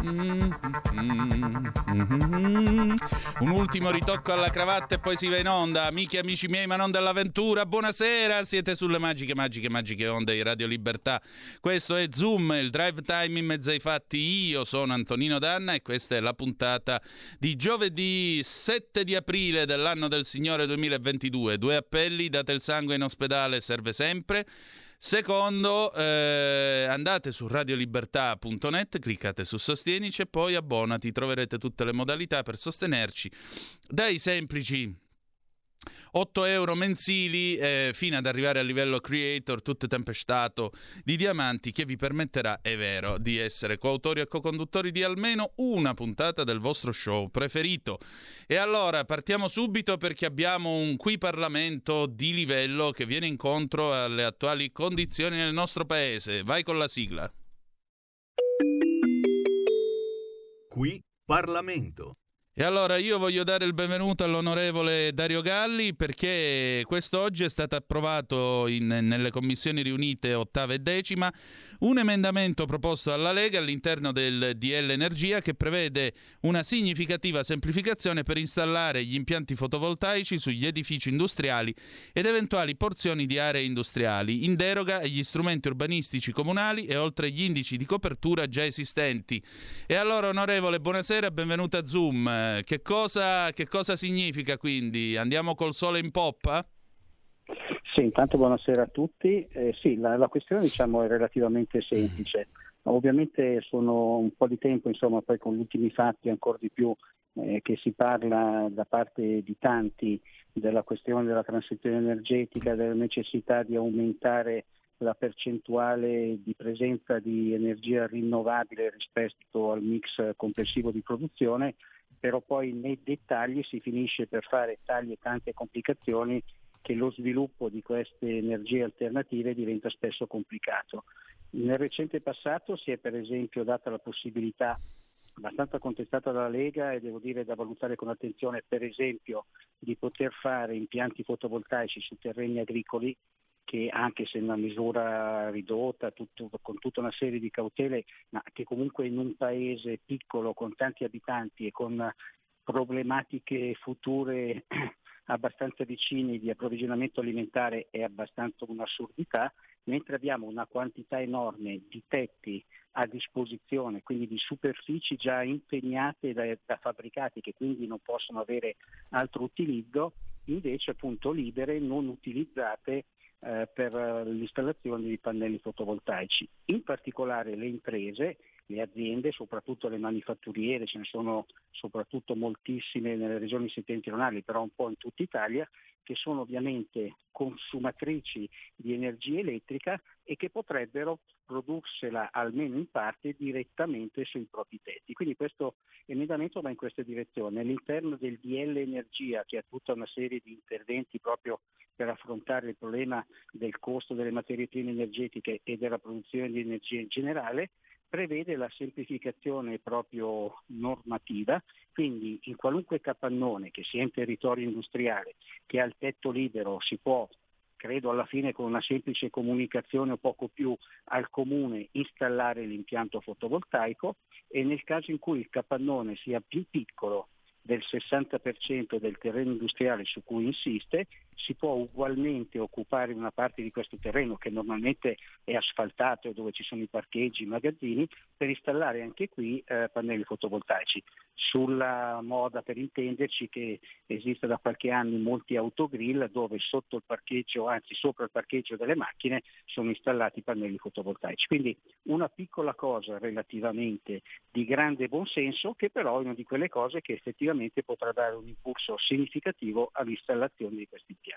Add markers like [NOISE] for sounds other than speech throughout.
Un ultimo ritocco alla cravatta e poi si va in onda. Amici e amici miei, ma non dell'avventura. Buonasera, siete sulle magiche, magiche, magiche onde di Radio Libertà. Questo è Zoom, il drive time in mezzo ai fatti. Io sono Antonino Danna e questa è la puntata di giovedì 7 di aprile dell'anno del Signore 2022. Due appelli, date il sangue in ospedale, serve sempre. Secondo, eh, andate su radiolibertà.net, cliccate su Sostienici e poi abbonati, troverete tutte le modalità per sostenerci dai semplici 8 euro mensili eh, fino ad arrivare al livello creator, tutto tempestato di diamanti che vi permetterà, è vero, di essere coautori e co-conduttori di almeno una puntata del vostro show preferito. E allora partiamo subito perché abbiamo un qui Parlamento di livello che viene incontro alle attuali condizioni nel nostro paese. Vai con la sigla. Qui Parlamento. E allora io voglio dare il benvenuto all'onorevole Dario Galli perché quest'oggi è stato approvato in, nelle commissioni riunite ottava e decima un emendamento proposto dalla Lega all'interno del DL Energia che prevede una significativa semplificazione per installare gli impianti fotovoltaici sugli edifici industriali ed eventuali porzioni di aree industriali, in deroga agli strumenti urbanistici comunali e oltre agli indici di copertura già esistenti. E allora, onorevole, buonasera, benvenuto a Zoom. Che cosa, che cosa significa quindi? Andiamo col sole in poppa? Sì, intanto buonasera a tutti. Eh, sì, la, la, questione diciamo, è relativamente semplice. Ovviamente sono un po' di tempo, insomma, poi con gli ultimi fatti ancora di più eh, che si parla da parte di tanti della questione della transizione energetica, della necessità di aumentare la percentuale di presenza di energia rinnovabile rispetto al mix complessivo di produzione, però poi nei dettagli si finisce per fare tagli e tante complicazioni che lo sviluppo di queste energie alternative diventa spesso complicato. Nel recente passato si è per esempio data la possibilità abbastanza contestata dalla Lega e devo dire da valutare con attenzione per esempio di poter fare impianti fotovoltaici su terreni agricoli che anche se in una misura ridotta, tutto, con tutta una serie di cautele, ma che comunque in un paese piccolo con tanti abitanti e con problematiche future [CLEARS THROAT] abbastanza vicini di approvvigionamento alimentare è abbastanza un'assurdità, mentre abbiamo una quantità enorme di tetti a disposizione, quindi di superfici già impegnate da, da fabbricati che quindi non possono avere altro utilizzo, invece appunto libere, non utilizzate eh, per l'installazione di pannelli fotovoltaici. In particolare le imprese le aziende, soprattutto le manifatturiere, ce ne sono soprattutto moltissime nelle regioni settentrionali, però un po' in tutta Italia, che sono ovviamente consumatrici di energia elettrica e che potrebbero prodursela almeno in parte direttamente sui propri tetti. Quindi questo emendamento va in questa direzione. All'interno del DL Energia, che ha tutta una serie di interventi proprio per affrontare il problema del costo delle materie prime energetiche e della produzione di energia in generale, prevede la semplificazione proprio normativa, quindi in qualunque capannone che sia in territorio industriale, che ha il tetto libero, si può credo alla fine con una semplice comunicazione o poco più al comune installare l'impianto fotovoltaico e nel caso in cui il capannone sia più piccolo del 60% del terreno industriale su cui insiste, si può ugualmente occupare una parte di questo terreno che normalmente è asfaltato dove ci sono i parcheggi, i magazzini, per installare anche qui eh, pannelli fotovoltaici. Sulla moda per intenderci che esiste da qualche anno molti autogrill dove sotto il parcheggio, anzi sopra il parcheggio delle macchine sono installati pannelli fotovoltaici. Quindi una piccola cosa relativamente di grande buonsenso che però è una di quelle cose che effettivamente potrà dare un impulso significativo all'installazione di questi impianti.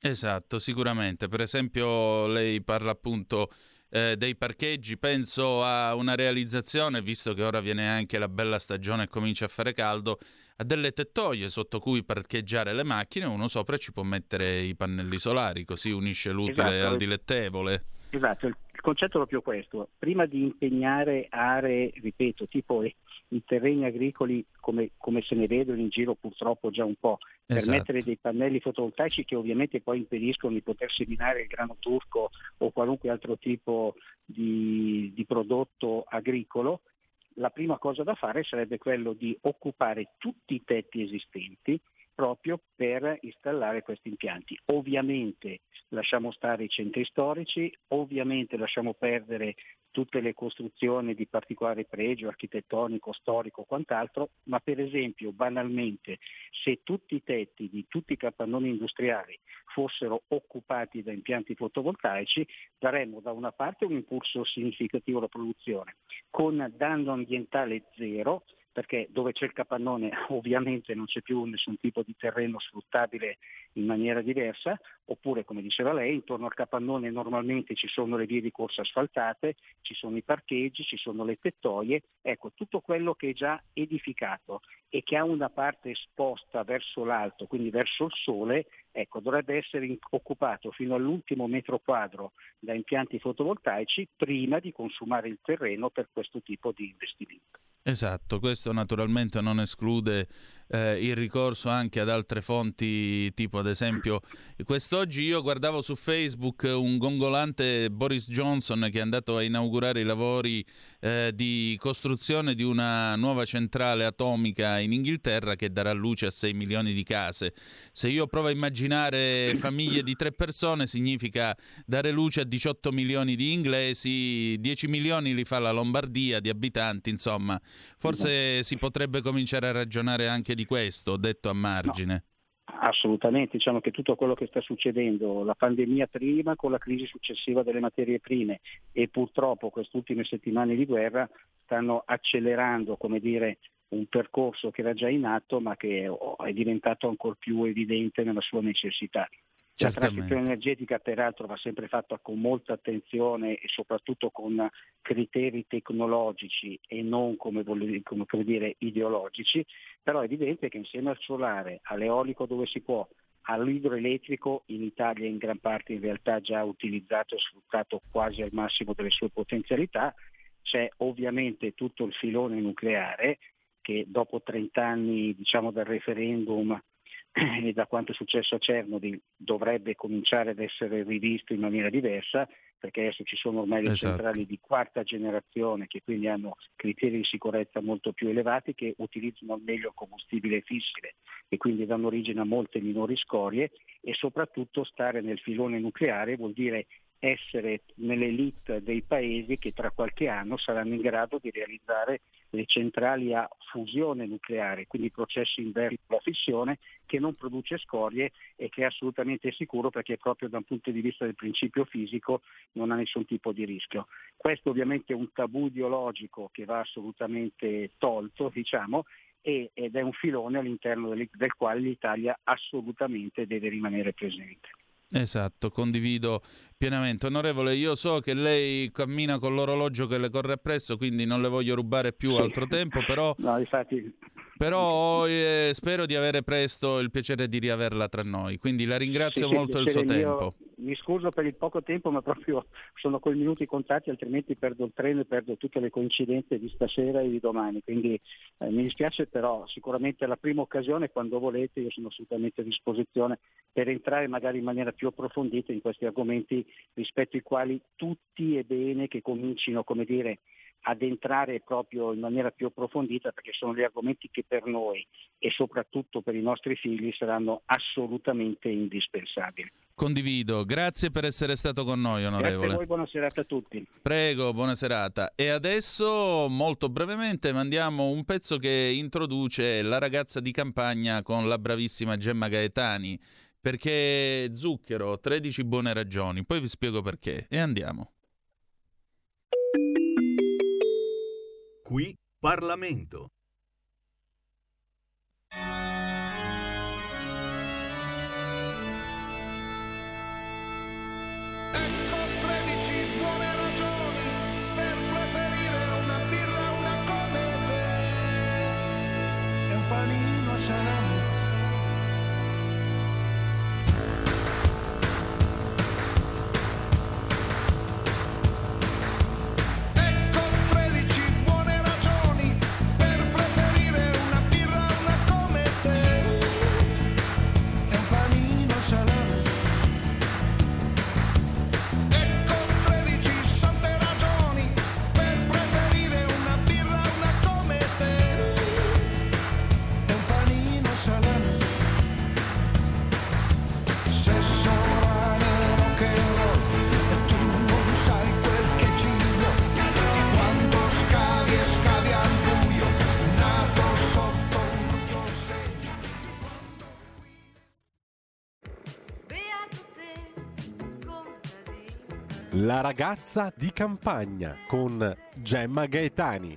Esatto, sicuramente. Per esempio lei parla appunto eh, dei parcheggi, penso a una realizzazione, visto che ora viene anche la bella stagione e comincia a fare caldo, a delle tettoie sotto cui parcheggiare le macchine, uno sopra ci può mettere i pannelli solari, così unisce l'utile esatto. al dilettevole. Esatto, il concetto è proprio questo, prima di impegnare aree, ripeto, tipo i terreni agricoli come, come, se ne vedono in giro purtroppo già un po', per esatto. mettere dei pannelli fotovoltaici che ovviamente poi impediscono di poter seminare il grano turco o qualunque altro tipo di, di prodotto agricolo, la prima cosa da fare sarebbe quello di occupare tutti i tetti esistenti proprio per installare questi impianti. Ovviamente lasciamo stare i centri storici, ovviamente lasciamo perdere tutte le costruzioni di particolare pregio architettonico, storico quant'altro, ma per esempio banalmente se tutti i tetti di tutti i capannoni industriali fossero occupati da impianti fotovoltaici daremmo da una parte un impulso significativo alla produzione con danno ambientale zero perché dove c'è il capannone [LAUGHS] ovviamente non c'è più nessun tipo di terreno sfruttabile in maniera diversa, oppure come diceva lei, intorno al capannone normalmente ci sono le vie di corsa asfaltate, ci sono i parcheggi, ci sono le tettoie, ecco tutto quello che è già edificato e che ha una parte esposta verso l'alto, quindi verso il sole, ecco, dovrebbe essere occupato fino all'ultimo metro quadro da impianti fotovoltaici prima di consumare il terreno per questo tipo di investimento. Esatto, questo naturalmente non esclude eh, il ricorso anche ad altre fonti, tipo ad esempio quest'oggi io guardavo su Facebook un gongolante Boris Johnson che è andato a inaugurare i lavori eh, di costruzione di una nuova centrale atomica in Inghilterra che darà luce a 6 milioni di case. Se io provo a immaginare famiglie di tre persone significa dare luce a 18 milioni di inglesi, 10 milioni li fa la Lombardia di abitanti, insomma Forse si potrebbe cominciare a ragionare anche di questo, detto a margine. No. Assolutamente, diciamo che tutto quello che sta succedendo, la pandemia prima con la crisi successiva delle materie prime e purtroppo queste ultime settimane di guerra stanno accelerando come dire, un percorso che era già in atto ma che è diventato ancora più evidente nella sua necessità. La transizione energetica peraltro va sempre fatta con molta attenzione e soprattutto con criteri tecnologici e non come, come, come dire, ideologici, però è evidente che insieme al solare, all'eolico dove si può, all'idroelettrico in Italia in gran parte in realtà già utilizzato e sfruttato quasi al massimo delle sue potenzialità, c'è ovviamente tutto il filone nucleare che dopo 30 anni diciamo, dal referendum [CLEARS THROAT] e da quanto è successo a Chernobyl dovrebbe cominciare ad essere rivisto in maniera diversa perché adesso ci sono ormai le esatto. centrali di quarta generazione che quindi hanno criteri di sicurezza molto più elevati che utilizzano al meglio combustibile fissile e quindi danno origine a molte minori scorie e soprattutto stare nel filone nucleare vuol dire essere nell'elite dei paesi che tra qualche anno saranno in grado di realizzare le centrali a fusione nucleare, quindi processi inversi alla fissione che non produce scorie e che è assolutamente sicuro perché proprio da un punto di vista del principio fisico non ha nessun tipo di rischio. Questo ovviamente è un tabù ideologico che va assolutamente tolto, diciamo, ed è un filone all'interno del quale l'Italia assolutamente deve rimanere presente. Esatto, condivido pienamente. Onorevole, io so che lei cammina con l'orologio che le corre appresso, quindi non le voglio rubare più sì. altro tempo, però... [LAUGHS] No, infatti... Però eh, spero di avere presto il piacere di riaverla tra noi, quindi la ringrazio sì, molto del suo mio... tempo mi scuso per il poco tempo, ma [LAUGHS] proprio sono quei minuti contati, altrimenti perdo il treno e perdo tutte le coincidenze di stasera e di domani. Quindi eh, mi dispiace, però sicuramente la prima occasione, quando volete, io sono assolutamente a disposizione per entrare magari in maniera più approfondita in questi argomenti rispetto ai quali tutti è bene che comincino, come dire, ad entrare proprio in maniera più approfondita perché sono gli argomenti che per noi e soprattutto per i nostri figli saranno assolutamente indispensabili. Condivido, grazie per essere stato con noi onorevole. Grazie a voi, buona serata a tutti. Prego, buona serata. E adesso molto brevemente mandiamo un pezzo che introduce la ragazza di campagna con la bravissima Gemma Gaetani, perché zucchero, 13 buone ragioni, poi vi spiego perché e andiamo. Qui Parlamento. Ecco 13 buone ragioni per preferire una birra a una comete e un panino sarà. La ragazza di campagna con Gemma Gaetani.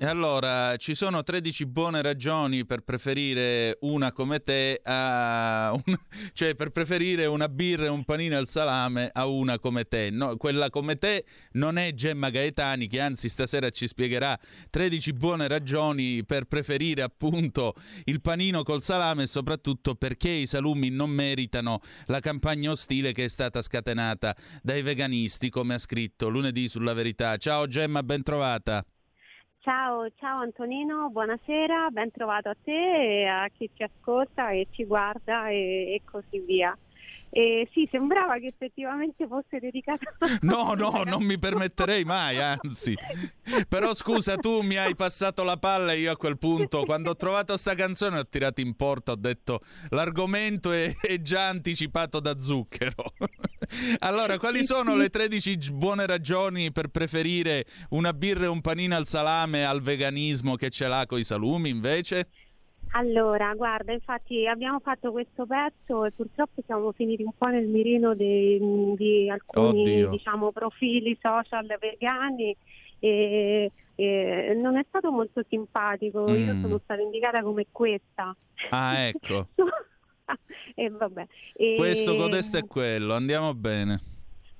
E allora, ci sono 13 buone ragioni per preferire una come te a un- [LAUGHS] cioè per preferire una birra e un panino al salame a una come te. No, quella come te non è Gemma Gaetani che anzi stasera ci spiegherà 13 buone ragioni per preferire appunto il panino col salame e soprattutto perché i salumi non meritano la campagna ostile che è stata scatenata dai veganisti, come ha scritto lunedì sulla verità. Ciao Gemma, ben trovata. Ciao, ciao Antonino, buonasera, ben trovato a te e a chi ci ascolta e ci guarda e, e così via. E sì, sembrava che effettivamente fosse dedicata No, no, non mi permetterei mai, anzi. Però scusa, tu mi hai passato la palla e io a quel punto, quando ho trovato sta canzone, ho tirato in porta, ho detto l'argomento è, è già anticipato da Zucchero. [LAUGHS] Allora, quali sono le 13 gi- buone ragioni per preferire una birra e un panino al salame al veganismo che ce l'ha coi salumi invece? Allora, guarda, infatti abbiamo fatto questo pezzo e purtroppo siamo finiti un po' nel mirino dei- di alcuni diciamo, profili social vegani e, e non è stato molto simpatico. Io Mm. sono stata indicata come questa. Ah, ecco. [LAUGHS] e vabbè. E- Questo, codesto e quello, andiamo bene.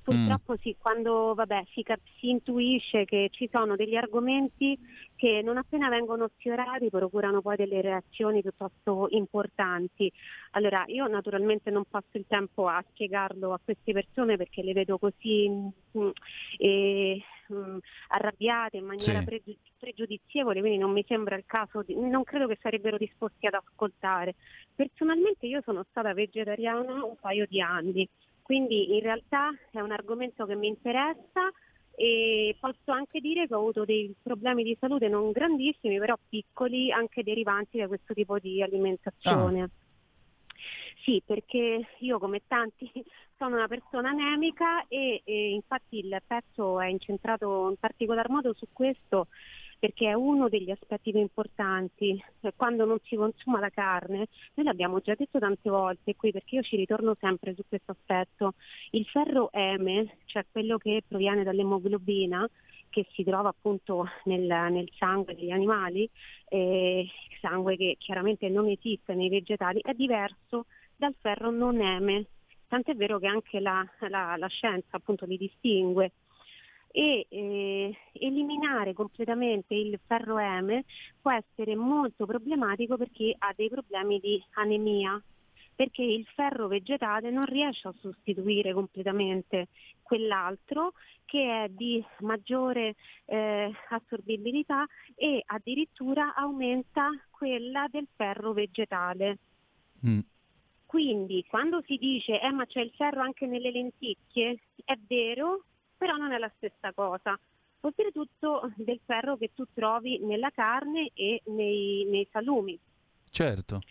Purtroppo sì, quando vabbè, si, cap- si intuisce che ci sono degli argomenti che non appena vengono sfiorati procurano poi delle reazioni piuttosto importanti. Allora, io naturalmente non passo il tempo a spiegarlo a queste persone perché le vedo così mm, eh, mm, arrabbiate in maniera Sì. pregiu- pregiudizievole, quindi non mi sembra il caso, di- non credo che sarebbero disposti ad ascoltare. Personalmente io sono stata vegetariana un paio di anni, quindi in realtà è un argomento che mi interessa e posso anche dire che ho avuto dei problemi di salute non grandissimi, però piccoli, anche derivanti da questo tipo di alimentazione. Sì, perché io come tanti [LAUGHS] sono una persona anemica e, e infatti il pezzo è incentrato in particolar modo su questo perché è uno degli aspetti più importanti. Eh, Quando non si consuma la carne, noi l'abbiamo già detto tante volte qui perché io ci ritorno sempre su questo aspetto, il ferro M, cioè quello che proviene dall'emoglobina, che si trova appunto nel, nel sangue degli animali, eh, sangue che chiaramente non esiste nei vegetali, è diverso dal ferro non M, tant'è vero che anche la, la- la scienza appunto li distingue. E eh, eliminare completamente il ferro M può essere molto problematico perché ha dei problemi di anemia, perché il ferro vegetale non riesce a sostituire completamente quell'altro che è di maggiore eh, assorbibilità e addirittura aumenta quella del ferro vegetale. Mm. Quindi quando si dice eh ma c'è il ferro anche nelle lenticchie, è vero, però non è la stessa cosa. Oltretutto del ferro che tu trovi nella carne e nei, nei salumi. Certo.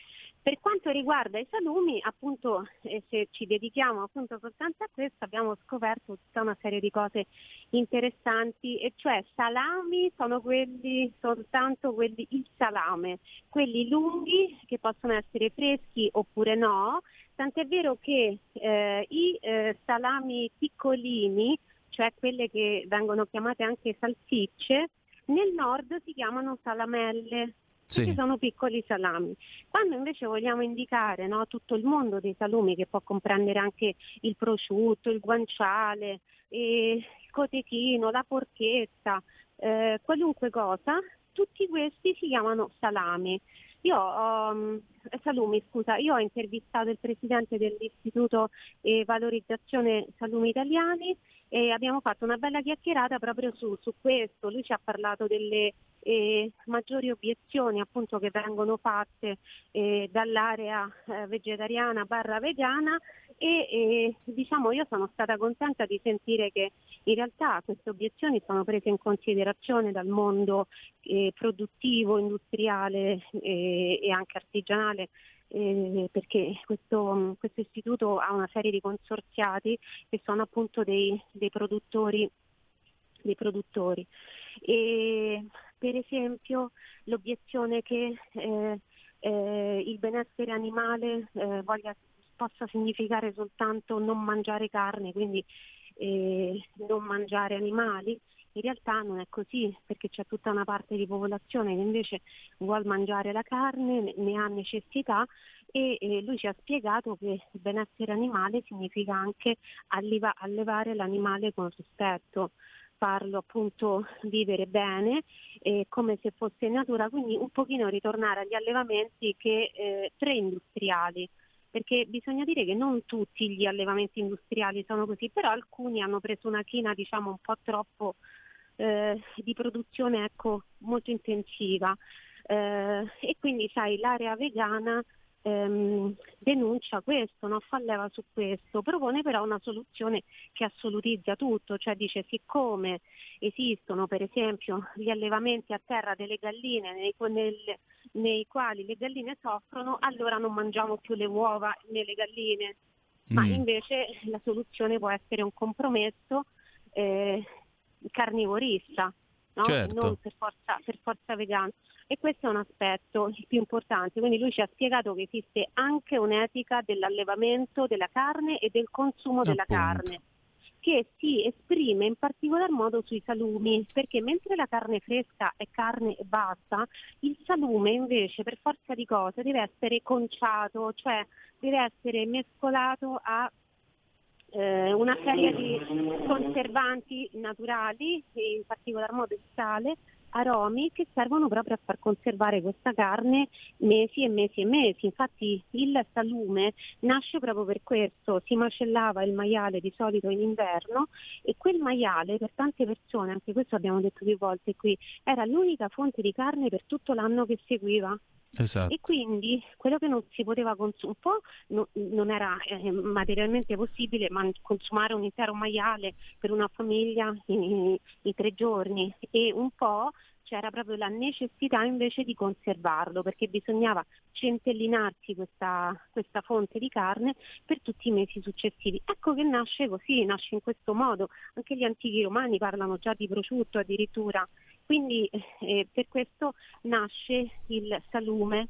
Per quanto riguarda i salumi, appunto, eh, se ci dedichiamo appunto soltanto a questo, abbiamo scoperto tutta una serie di cose interessanti, e cioè salami sono quelli, soltanto quelli, il salame, quelli lunghi che possono essere freschi oppure no, tant'è vero che eh, i eh, salami piccolini, cioè quelle che vengono chiamate anche salsicce, nel nord si chiamano salamelle Sì. sono piccoli salami. Quando invece vogliamo indicare no, tutto il mondo dei salumi, che può comprendere anche il prosciutto, il guanciale, eh, il cotechino, la porchetta, eh, qualunque cosa, tutti questi si chiamano salami. Io ho, mm, salumi, scusa, io ho intervistato il presidente dell'Istituto eh, Valorizzazione Salumi Italiani e abbiamo fatto una bella chiacchierata proprio su, su questo. Lui ci ha parlato delle eh, maggiori obiezioni appunto che vengono fatte eh, dall'area eh, vegetariana barra vegana e diciamo io sono stata contenta di sentire che in realtà queste obiezioni sono prese in considerazione dal mondo eh, produttivo, industriale eh, e anche artigianale eh, perché questo, questo istituto ha una serie di consorziati che sono appunto dei, dei produttori dei produttori. E, per esempio l'obiezione che eh, eh, il benessere animale eh, voglia, possa significare soltanto non mangiare carne, quindi eh, non mangiare animali. In realtà non è così perché c'è tutta una parte di popolazione che invece vuole mangiare la carne, ne ha necessità e lui ci ha spiegato che il benessere animale significa anche alleva- allevare l'animale con rispetto farlo appunto vivere bene eh, come se fosse in natura, quindi un pochino ritornare agli allevamenti che, eh, preindustriali, perché bisogna dire che non tutti gli allevamenti industriali sono così, però alcuni hanno preso una china diciamo un po' troppo eh, di produzione ecco, molto intensiva eh, e quindi sai l'area vegana ehm, denuncia questo, no? fa leva su questo, propone però una soluzione che assolutizza tutto, cioè dice siccome esistono per esempio gli allevamenti a terra delle galline nei, nel, nei quali le galline soffrono, allora non mangiamo più le uova nelle galline, ma Mm. invece la soluzione può essere un compromesso eh, carnivorista, no? Certo. non per forza, per forza vegano. E questo è un aspetto più importante. Quindi lui ci ha spiegato che esiste anche un'etica dell'allevamento della carne e del consumo della Appunto. carne che si esprime in particolar modo sui salumi, perché mentre la carne fresca è carne e basta, il salume invece per forza di cose deve essere conciato, cioè deve essere mescolato a eh, una serie di conservanti naturali, in particolar modo il sale, aromi che servono proprio a far conservare questa carne mesi e mesi e mesi. Infatti il salume nasce proprio per questo, si macellava il maiale di solito in inverno e quel maiale per tante persone, anche questo abbiamo detto più volte qui, era l'unica fonte di carne per tutto l'anno che seguiva. Esatto. E quindi quello che non si poteva consumare, un po' no- non era eh, materialmente possibile man- consumare un intero maiale per una famiglia in, in tre giorni e un po' c'era proprio la necessità invece di conservarlo perché bisognava centellinarsi questa, questa fonte di carne per tutti i mesi successivi. Ecco che nasce così, nasce in questo modo. Anche gli antichi romani parlano già di prosciutto addirittura. Quindi eh, per questo nasce il salume.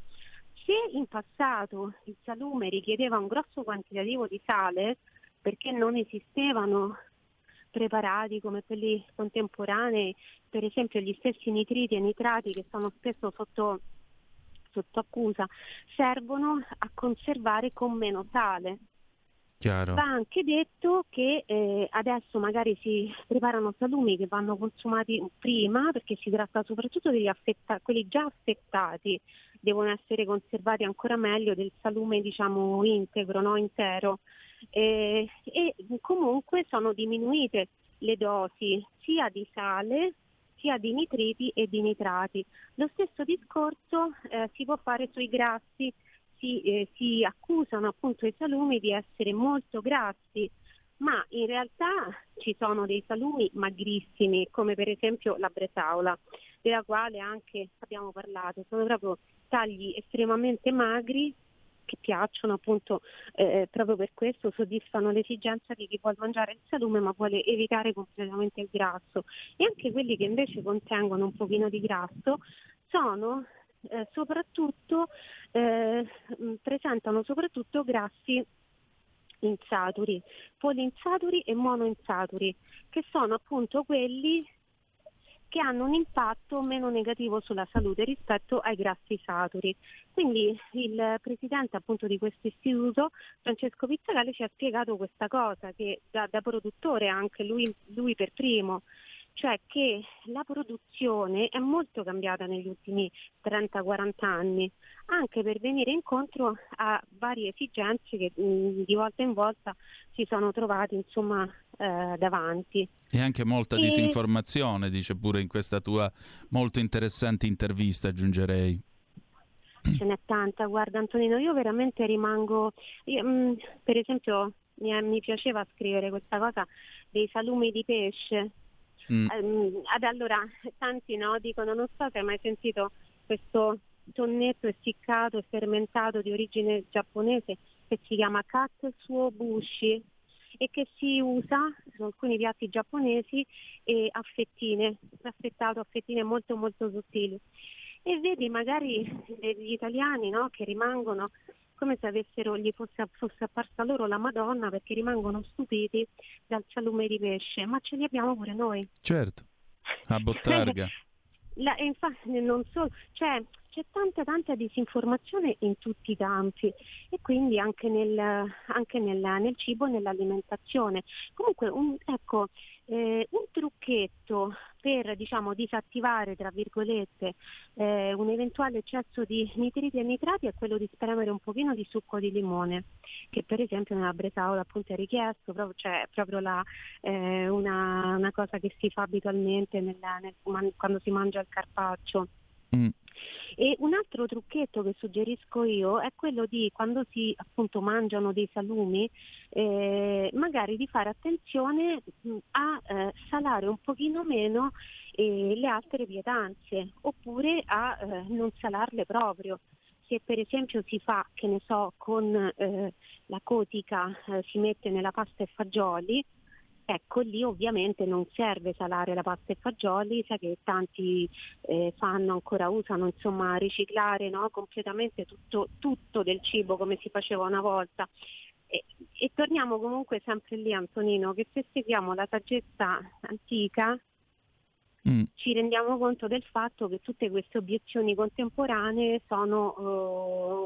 Se in passato il salume richiedeva un grosso quantitativo di sale, perché non esistevano preparati come quelli contemporanei, per esempio gli stessi nitriti e nitrati che sono spesso sotto, sotto accusa, servono a conservare con meno sale. Chiaro. Va anche detto che eh, adesso magari si preparano salumi che vanno consumati prima perché si tratta soprattutto degli affetta- quelli già affettati, devono essere conservati ancora meglio del salume diciamo integro, no? intero. Eh, e comunque sono diminuite le dosi sia di sale sia di nitriti e di nitrati. Lo stesso discorso eh, si può fare sui grassi, si, eh, si accusano appunto i salumi di essere molto grassi, ma in realtà ci sono dei salumi magrissimi, come per esempio la bresaola, della quale anche abbiamo parlato, sono proprio tagli estremamente magri che piacciono appunto eh, proprio per questo soddisfano l'esigenza di chi vuole mangiare il salume ma vuole evitare completamente il grasso. E anche quelli che invece contengono un pochino di grasso sono eh, soprattutto eh, mh, presentano soprattutto grassi insaturi, poliinsaturi e monoinsaturi, che sono appunto quelli che hanno un impatto meno negativo sulla salute rispetto ai grassi saturi. Quindi il presidente appunto di questo istituto, Francesco Pizzagale, ci ha spiegato questa cosa che da, da produttore anche lui, lui per primo, cioè che la produzione è molto cambiata negli ultimi 30-40 anni, anche per venire incontro a varie esigenze che mh, di volta in volta si sono trovati insomma eh, davanti. E anche molta E- disinformazione, dice pure in questa tua molto interessante intervista, aggiungerei. Ce n'è tanta, guarda Antonino, io veramente rimango, io, mh, per esempio mi, mi piaceva scrivere questa cosa dei salumi di pesce. Mm. Ehm, ad allora tanti no, dicono non so se hai mai sentito questo tonnetto essiccato e fermentato di origine giapponese che si chiama katsuobushi e che si usa su alcuni piatti giapponesi e a fettine, affettato a fettine molto molto sottili. e vedi magari degli italiani no, che rimangono come se avessero, gli fosse, fosse apparsa loro la Madonna perché rimangono stupiti dal salume di pesce, ma ce li abbiamo pure noi. Certo, a bottarga. [LAUGHS] La, infatti non solo, cioè c'è tanta tanta disinformazione in tutti i campi e quindi anche nel, anche nel, nel cibo e nell'alimentazione. Comunque un, ecco, eh, un trucchetto per diciamo, disattivare tra virgolette eh, un eventuale eccesso di nitriti e nitrati è quello di spremere un pochino di succo di limone che per esempio nella Bresaola appunto è richiesto proprio, cioè proprio la, eh, una, una, cosa che si fa abitualmente nella, nel, quando si mangia il carpaccio Mm. E un altro trucchetto che suggerisco io è quello di quando si appunto mangiano dei salumi, eh, magari di fare attenzione mm, a eh, salare un pochino meno eh, le altre pietanze oppure a eh, non salarle proprio. Se per esempio si fa, che ne so, con eh, la cotica eh, si mette nella pasta e fagioli, Ecco, lì ovviamente non serve salare la pasta e fagioli, sai che tanti eh, fanno ancora, usano insomma riciclare no? completamente tutto, tutto, del cibo come si faceva una volta. E, e torniamo comunque sempre lì Antonino, che se seguiamo la saggezza antica mm. ci rendiamo conto del fatto che tutte queste obiezioni contemporanee sono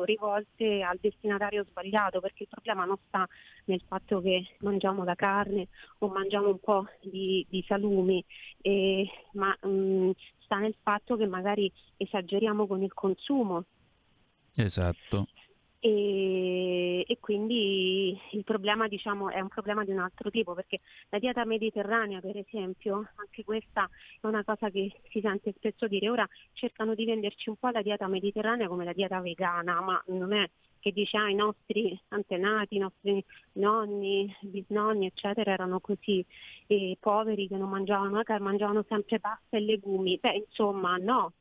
uh, rivolte al destinatario sbagliato, perché il problema non sta nel fatto che mangiamo la carne o mangiamo un po' di, di salumi, eh, ma um, sta nel fatto che magari esageriamo con il consumo. Esatto e, e, quindi il problema diciamo, è un problema di un altro tipo perché la dieta mediterranea per esempio, anche questa è una cosa che si sente spesso dire, ora cercano di venderci un po' la dieta mediterranea come la dieta vegana, ma non è che dice ah, i nostri antenati, i nostri nonni, bisnonni eccetera erano così e poveri che non mangiavano la carne, mangiavano sempre pasta e legumi, beh insomma no,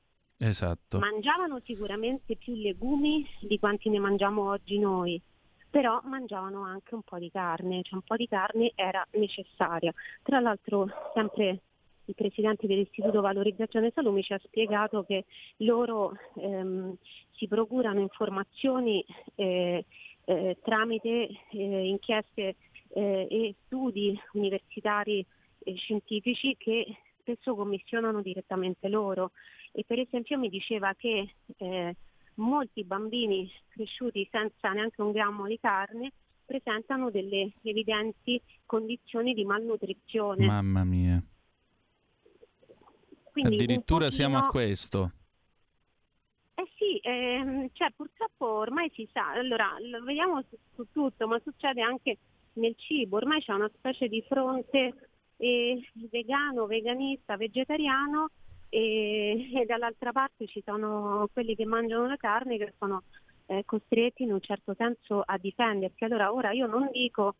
Esatto. Mangiavano sicuramente più legumi di quanti ne mangiamo oggi noi, però mangiavano anche un po' di carne, cioè un po' di carne era necessaria. Tra l'altro sempre il presidente dell'Istituto Valorizzazione Salumi ci ha spiegato che loro ehm, si procurano informazioni eh, eh, tramite eh, inchieste eh, e studi universitari e scientifici che spesso commissionano direttamente loro e per esempio mi diceva che eh, molti bambini cresciuti senza neanche un grammo di carne presentano delle evidenti condizioni di malnutrizione. Mamma mia. Quindi Addirittura pochino... siamo a questo. Eh sì, ehm, cioè, purtroppo ormai si sa, allora lo vediamo su, su, tutto, ma succede anche nel cibo, ormai c'è una specie di fronte eh, vegano, veganista, vegetariano e, [LAUGHS] e, dall'altra parte ci sono quelli che mangiano la carne che sono eh, costretti in un certo senso a difendersi. Allora ora io non dico,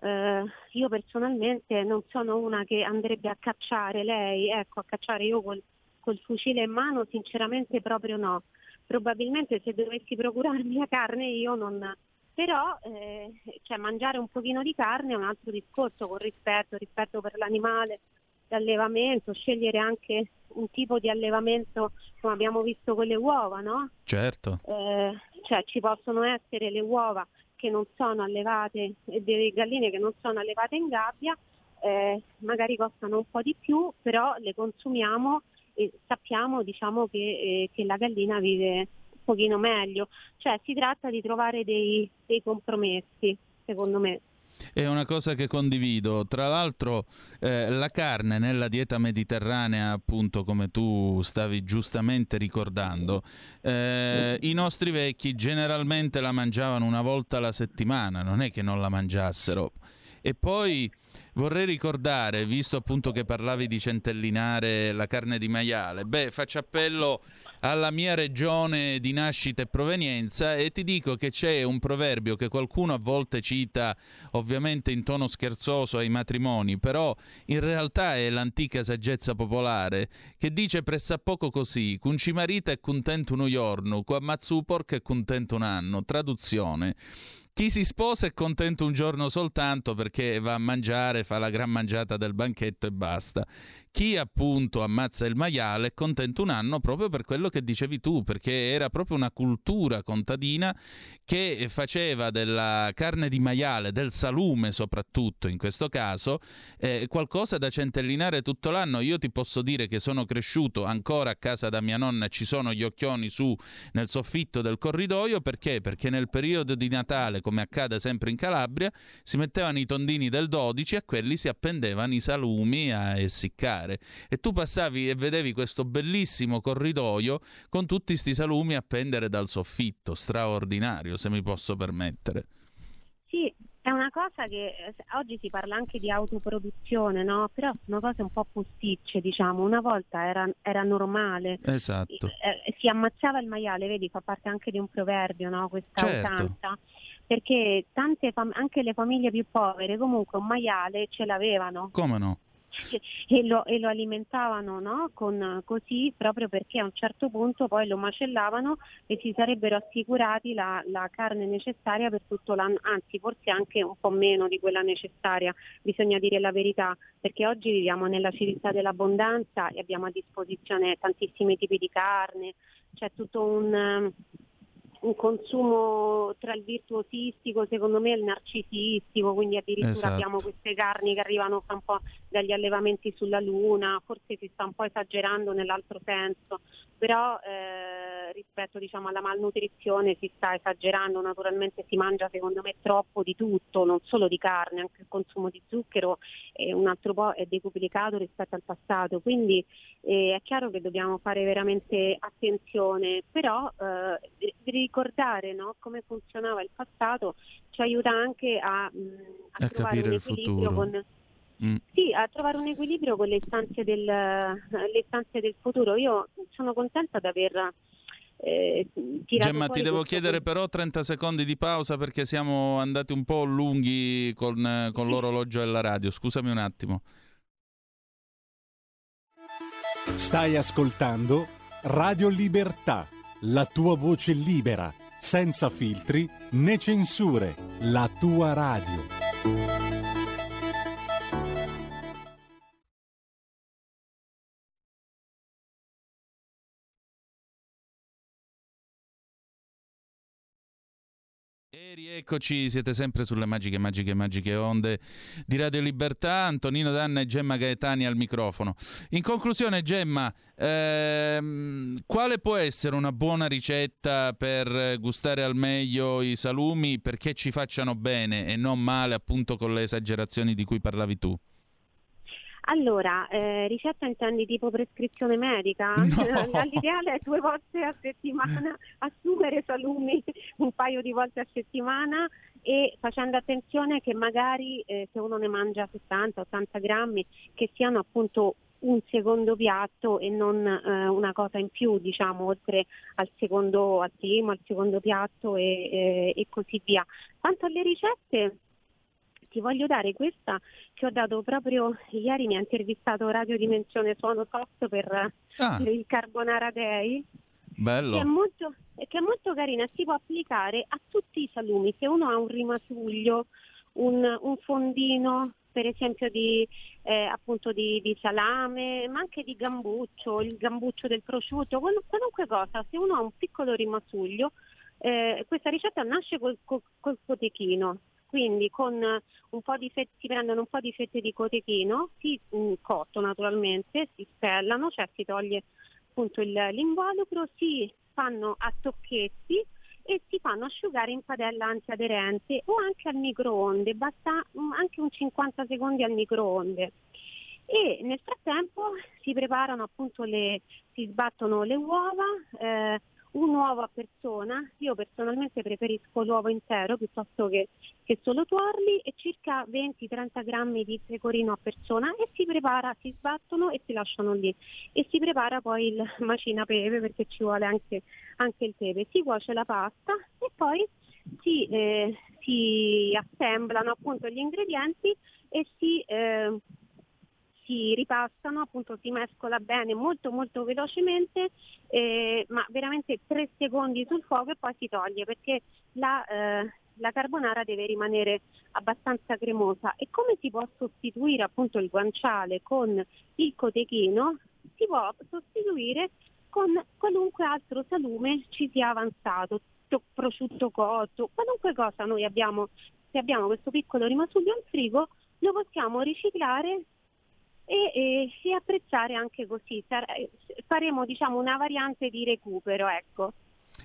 eh, io personalmente non sono una che andrebbe a cacciare lei, ecco a cacciare io col, col fucile in mano sinceramente proprio no. Probabilmente se dovessi procurarmi la [LAUGHS] carne io non, però eh, cioè, mangiare un pochino di carne è un altro discorso con rispetto, rispetto per l'animale, l'allevamento, scegliere anche un tipo di allevamento come abbiamo visto con le uova, no? Certo. Eh, cioè ci possono essere le uova che non sono allevate e delle galline che non sono allevate in gabbia, eh, magari costano un po' di più, però le consumiamo e sappiamo diciamo, che, eh, che la gallina vive un pochino meglio. Cioè si tratta di trovare dei, dei compromessi, secondo me. È una cosa che condivido. Tra l'altro, eh, la carne nella dieta mediterranea, appunto, come tu stavi giustamente ricordando, eh, i nostri vecchi generalmente la mangiavano una volta alla settimana, non è che non la mangiassero. E poi vorrei ricordare, visto appunto che parlavi di centellinare la carne di maiale, beh, faccio appello alla mia regione di nascita e provenienza e ti dico che c'è un proverbio che qualcuno a volte cita ovviamente in tono scherzoso ai matrimoni, però in realtà è l'antica saggezza popolare che dice pressappoco così, cun è contento uno giorno, qua porco è contento un anno, traduzione Chi si sposa è contento un giorno soltanto perché va a mangiare, fa la gran mangiata del banchetto e basta. Chi appunto ammazza il maiale è contento un anno proprio per quello che dicevi tu, perché era proprio una cultura contadina che faceva della carne di maiale, del salume soprattutto in questo caso, eh, qualcosa da centellinare tutto l'anno. Io ti posso dire che sono cresciuto ancora a casa da mia nonna, ci sono gli occhioni su nel soffitto del corridoio, perché? Perché nel periodo di Natale, come accade sempre in Calabria, si mettevano i tondini del 12 e a quelli si appendevano i salumi a essiccare e tu passavi e vedevi questo bellissimo corridoio con tutti sti salumi a pendere dal soffitto, straordinario se mi posso permettere. Sì, è una cosa che eh, oggi si parla anche di autoproduzione, no? Però sono cose un po' posticce, diciamo. Una volta era, era normale. Esatto. Eh, si ammazzava il maiale, vedi, fa parte anche di un proverbio, no? Questa certo. usanza. Perché tante fam- anche le famiglie più povere comunque un maiale ce l'avevano. Come no? e lo, e lo alimentavano no? Con, così proprio perché a un certo punto poi lo macellavano e si sarebbero assicurati la, la, carne necessaria per tutto l'anno, anzi forse anche un po' meno di quella necessaria, bisogna dire la verità, perché oggi viviamo nella civiltà dell'abbondanza e abbiamo a disposizione tantissimi tipi di carne, c'è tutto un un consumo tra il virtuosistico, secondo me, e il narcisistico, quindi addirittura esatto. abbiamo queste carni che arrivano un po' dagli allevamenti sulla Luna, forse si sta un po' esagerando nell'altro senso, però eh, rispetto diciamo, alla malnutrizione si sta esagerando, naturalmente si mangia secondo me troppo di tutto, non solo di carne, anche il consumo di zucchero è un altro po' è decuplicato rispetto al passato, quindi eh, è chiaro che dobbiamo fare veramente attenzione, però eh, ricordare no, come funzionava il passato ci aiuta anche a, a, a trovare un equilibrio con, mm. sì, a trovare un equilibrio con le istanze, del, le istanze del futuro. Io sono contenta di aver eh, Gemma, ti devo chiedere però 30 secondi di pausa perché siamo andati un po' lunghi con, con l'orologio della radio. Scusami un attimo. Stai ascoltando Radio Libertà la tua voce libera, senza filtri né censure, la tua radio. E rieccoci, siete sempre sulle magiche, magiche, magiche onde di Radio Libertà. Antonino Danna e Gemma Gaetani al microfono. In conclusione, Gemma, ehm, quale può essere una buona ricetta per gustare al meglio i salumi perché ci facciano bene e non male, appunto, con le esagerazioni di cui parlavi tu? Allora, eh, ricetta intendi tipo prescrizione medica? [LAUGHS] No. [LAUGHS] L'ideale è due volte a settimana, [LAUGHS] assumere salumi un paio di volte a settimana e facendo attenzione che magari eh, se uno ne mangia 70-80 grammi che siano appunto un secondo piatto e non eh, una cosa in più, diciamo, oltre al secondo, al primo, al secondo piatto e, e, e così via. Quanto alle ricette, ti voglio dare questa che ho dato proprio ieri, mi ha intervistato Radio Dimensione Suono Soft per, Ah. per il Carbonara Day, Bello. che è, molto, che è molto carina, si può applicare a tutti i salumi, se uno ha un rimasuglio, un, un fondino per esempio di, eh, appunto di, di salame, ma anche di gambuccio, il gambuccio del prosciutto, qual- qualunque cosa, se uno ha un piccolo rimasuglio, eh, questa ricetta nasce col, col, col cotechino, quindi con fette, si prendono un po' di fette di cotechino, si mh, cotto naturalmente, si spellano, cioè si toglie appunto il- l'involucro, si fanno a tocchetti e si fanno asciugare in padella antiaderente o anche al microonde, basta mm, anche un 50 secondi al microonde. E nel frattempo si preparano appunto le, si sbattono le uova, eh, un uovo a persona, io personalmente preferisco l'uovo intero piuttosto che, che solo tuorli e circa 20-30 grammi di pecorino a persona e si prepara, si sbattono e si lasciano lì. E si prepara poi il [LAUGHS] macina pepe perché ci vuole anche, anche il pepe, si cuoce la pasta e poi si, eh, si assemblano appunto gli ingredienti e si, eh, si ripassano, appunto si mescola bene molto molto velocemente, eh, ma veramente tre secondi sul fuoco e poi si toglie perché la, eh, la carbonara deve rimanere abbastanza cremosa e come si può sostituire appunto il guanciale con il cotechino? Si può sostituire con qualunque altro salume ci sia avanzato, to- prosciutto cotto, qualunque cosa noi abbiamo, se abbiamo questo piccolo rimasuglio in frigo, lo possiamo riciclare e, e, e apprezzare anche così. Sar- faremo diciamo una variante di recupero, ecco.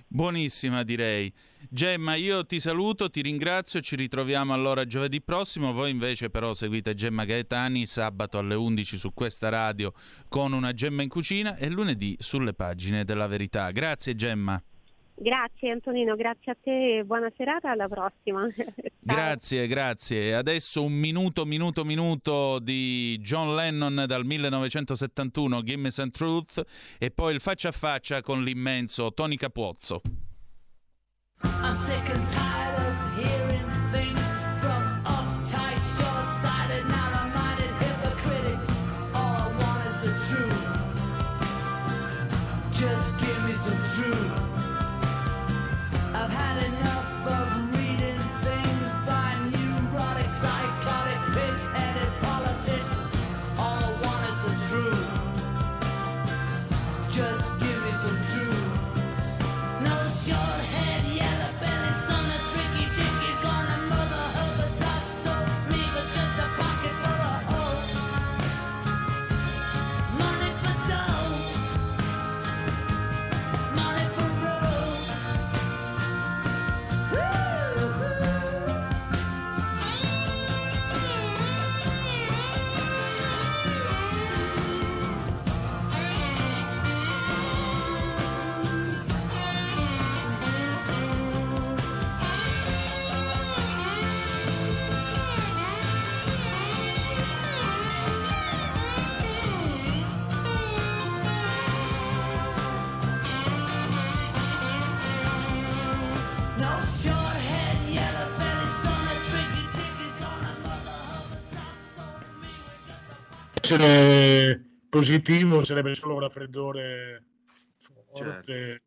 Buonissima direi. Gemma, io ti saluto, ti ringrazio, ci ritroviamo allora giovedì prossimo. Voi invece però seguite Gemma Gaetani sabato alle 11 su questa radio con una Gemma in cucina e lunedì sulle pagine della verità. Grazie Gemma. Grazie Antonino, grazie a te, buona serata, alla prossima. [LAUGHS] grazie, grazie. Adesso un minuto, minuto, minuto di John Lennon dal 1971, Gimme Some Truth, e poi il faccia a faccia con l'immenso Tony Capuozzo. I'm sick and tired of hearing essere positivo sarebbe solo un raffreddore forte.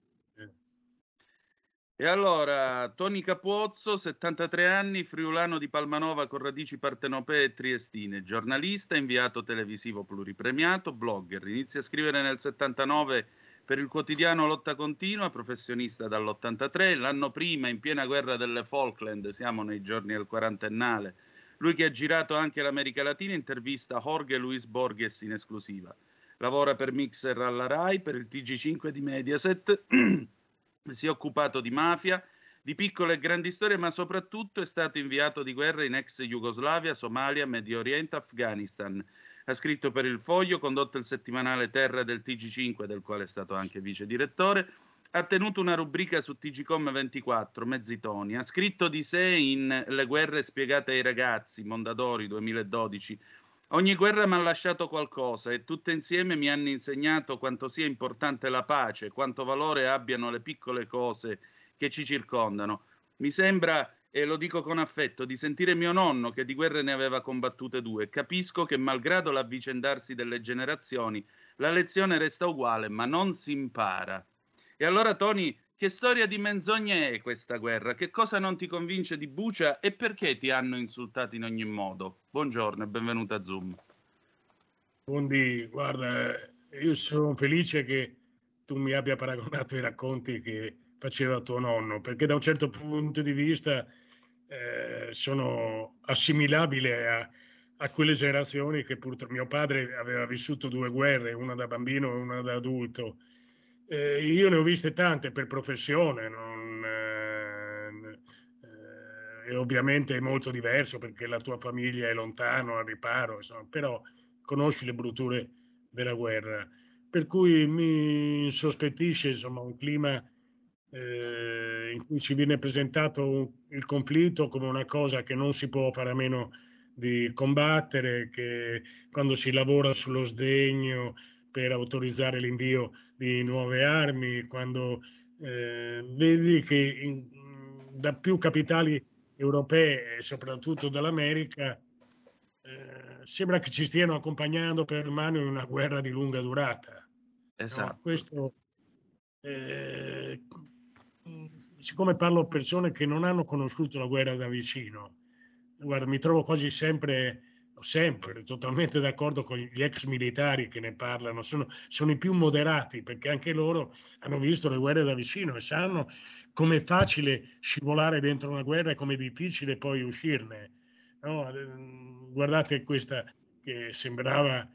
E allora, Tony Capuozzo, 73 anni, friulano di Palmanova con radici partenopee e triestine, giornalista, inviato televisivo pluripremiato, blogger. Inizia a scrivere nel 79 per il quotidiano Lotta Continua, professionista dall'83. L'anno prima, in piena guerra delle Falkland, siamo nei giorni del quarantennale. Lui che ha girato anche l'America Latina, intervista Jorge Luis Borges in esclusiva. Lavora per Mixer alla RAI, per il TG5 di Mediaset. [CLEARS THROAT] si è occupato di mafia, di piccole e grandi storie, ma soprattutto è stato inviato di guerra in ex Jugoslavia, Somalia, Medio Oriente, Afghanistan. Ha scritto per il Foglio, condotto il settimanale Terra del TG5, del quale è stato anche vice direttore. Ha tenuto una rubrica su TGCom 24, Mezzitoni. Ha scritto di sé in Le guerre spiegate ai ragazzi, Mondadori 2012. Ogni guerra mi ha lasciato qualcosa e tutte insieme mi hanno insegnato quanto sia importante la pace, quanto valore abbiano le piccole cose che ci circondano. Mi sembra, e lo dico con affetto, di sentire mio nonno che di guerre ne aveva combattute due. Capisco che malgrado l'avvicendarsi delle generazioni, la lezione resta uguale, ma non si impara. E allora, Tony, che storia di menzogne è questa guerra? Che cosa non ti convince di Bucia e perché ti hanno insultato in ogni modo? Buongiorno e benvenuto a Zoom. Buondì, guarda, io sono felice che tu mi abbia paragonato i racconti che faceva tuo nonno, perché da un certo punto di vista eh, sono assimilabili a, a, quelle generazioni che purtroppo mio padre aveva vissuto due guerre, una da bambino e una da adulto. Eh, io ne ho viste tante per professione, non, eh, e ovviamente è molto diverso perché la tua famiglia è lontano, al riparo, insomma, però conosci le brutture della guerra. Per cui mi insospettisce insomma, un clima eh, in cui ci viene presentato il conflitto come una cosa che non si può fare a meno di combattere, che quando si lavora sullo sdegno per autorizzare l'invio di nuove armi, quando eh, vedi che in, da più capitali europee e soprattutto dall'America eh, sembra che ci stiano accompagnando per mano in una guerra di lunga durata. Esatto. No? Questo eh, siccome parlo a persone che non hanno conosciuto la guerra da vicino, guarda, mi trovo quasi sempre, sempre totalmente d'accordo con gli ex militari che ne parlano, sono, sono i più moderati perché anche loro hanno visto le guerre da vicino e sanno com'è facile scivolare dentro una guerra e com'è difficile poi uscirne. No? Guardate questa che sembrava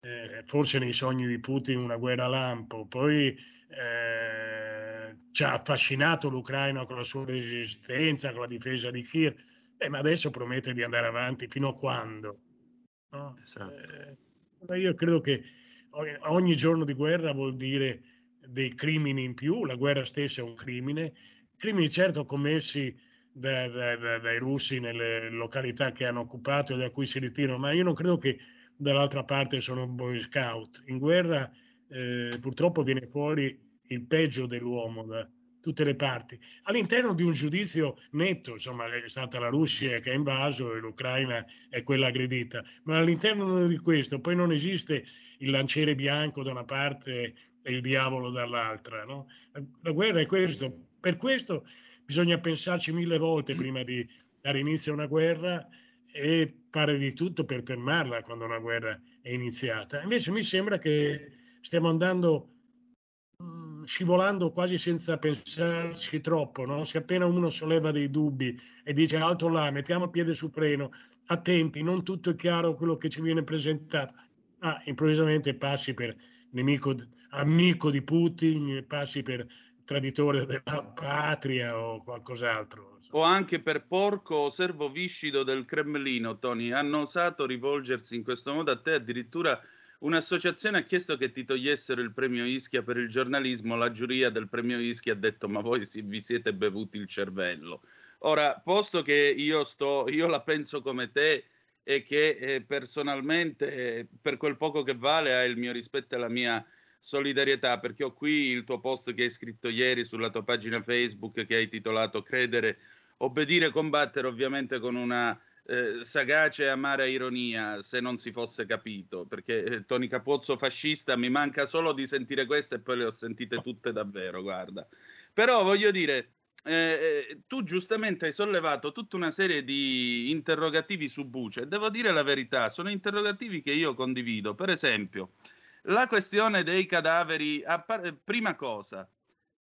eh, forse nei sogni di Putin una guerra lampo, poi eh, ci ha affascinato l'Ucraina con la sua resistenza, con la difesa di Kiev, eh, ma adesso promette di andare avanti fino a quando? No? Esatto. Eh, io credo che ogni giorno di guerra vuol dire dei crimini in più, la guerra stessa è un crimine, crimini certo commessi da, da, da, dai russi nelle località che hanno occupato e da cui si ritirano, ma io non credo che dall'altra parte sono boy scout. In guerra eh, purtroppo viene fuori il peggio dell'uomo da tutte le parti, all'interno di un giudizio netto, insomma è stata la Russia che ha invaso e l'Ucraina è quella aggredita, ma all'interno di questo poi non esiste il lanciere bianco da una parte e il diavolo dall'altra. No? La, guerra è questo, per questo bisogna pensarci mille volte prima di dare inizio a una guerra e fare di tutto per fermarla quando una guerra è iniziata. Invece mi sembra che stiamo andando scivolando quasi senza pensarci troppo, no? Se appena uno solleva dei dubbi e dice alto là, mettiamo il piede sul freno, attenti, non tutto è chiaro quello che ci viene presentato, ah, improvvisamente passi per nemico, amico di Putin, passi per traditore della patria o qualcos'altro. O anche per porco o servo viscido del Cremlino, Tony. Hanno osato rivolgersi in questo modo a te. Addirittura un'associazione ha chiesto che ti togliessero il premio Ischia per il giornalismo. La giuria del premio Ischia ha detto: Ma voi si, vi siete bevuti il cervello. Ora, posto che io, sto, io la penso come te e che eh, personalmente, eh, per quel poco che vale, ha il mio rispetto e la mia solidarietà, perché ho qui il tuo post che hai scritto ieri sulla tua pagina Facebook che hai titolato Credere obbedire combattere ovviamente con una eh, sagace e amara ironia se non si fosse capito perché eh, Tony Capozzo fascista mi manca solo di sentire queste e poi le ho sentite tutte davvero guarda. Però voglio dire eh, eh tu giustamente hai sollevato tutta una serie di interrogativi su Buce devo dire la verità sono interrogativi che io condivido. Per esempio la questione dei cadaveri prima cosa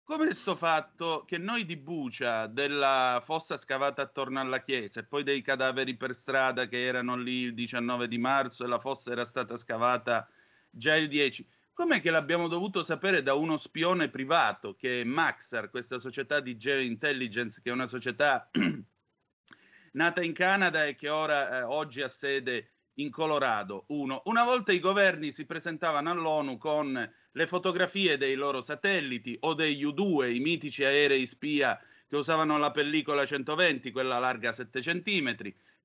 come sto fatto che noi di Bucia, della fossa scavata attorno alla chiesa e poi dei cadaveri per strada che erano lì il 19 di marzo e la fossa era stata scavata già il 10, com'è che l'abbiamo dovuto sapere da uno spione privato che è Maxar, questa società di geointelligence, che è una società [CLEARS THROAT] nata in Canada e che ora eh, oggi ha sede in Colorado? Uno, una volta i governi si presentavano all'ONU con le fotografie dei loro satelliti o degli U2, i mitici aerei spia che usavano la pellicola 120, quella larga 7 cm,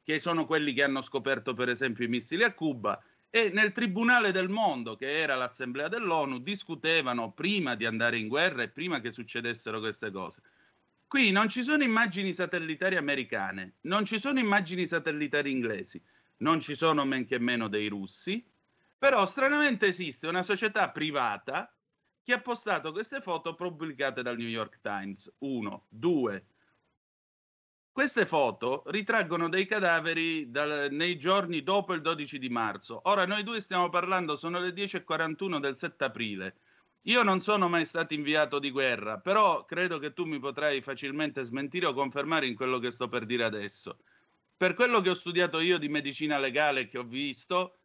che sono quelli che hanno scoperto per esempio i missili a Cuba, e nel Tribunale del Mondo, che era l'Assemblea dell'ONU, discutevano prima di andare in guerra e prima che succedessero queste cose. Qui non ci sono immagini satellitari americane, non ci sono immagini satellitari inglesi, non ci sono men che meno dei russi, però stranamente esiste una società privata che ha postato queste foto pubblicate dal New York Times. Uno, due. Queste foto ritraggono dei cadaveri dal, nei giorni dopo il 12 di marzo. Ora noi due stiamo parlando, sono le 10.41 del 7 aprile. Io non sono mai stato inviato di guerra, però credo che tu mi potrai facilmente smentire o confermare in quello che sto per dire adesso. Per quello che ho studiato io di medicina legale che ho visto,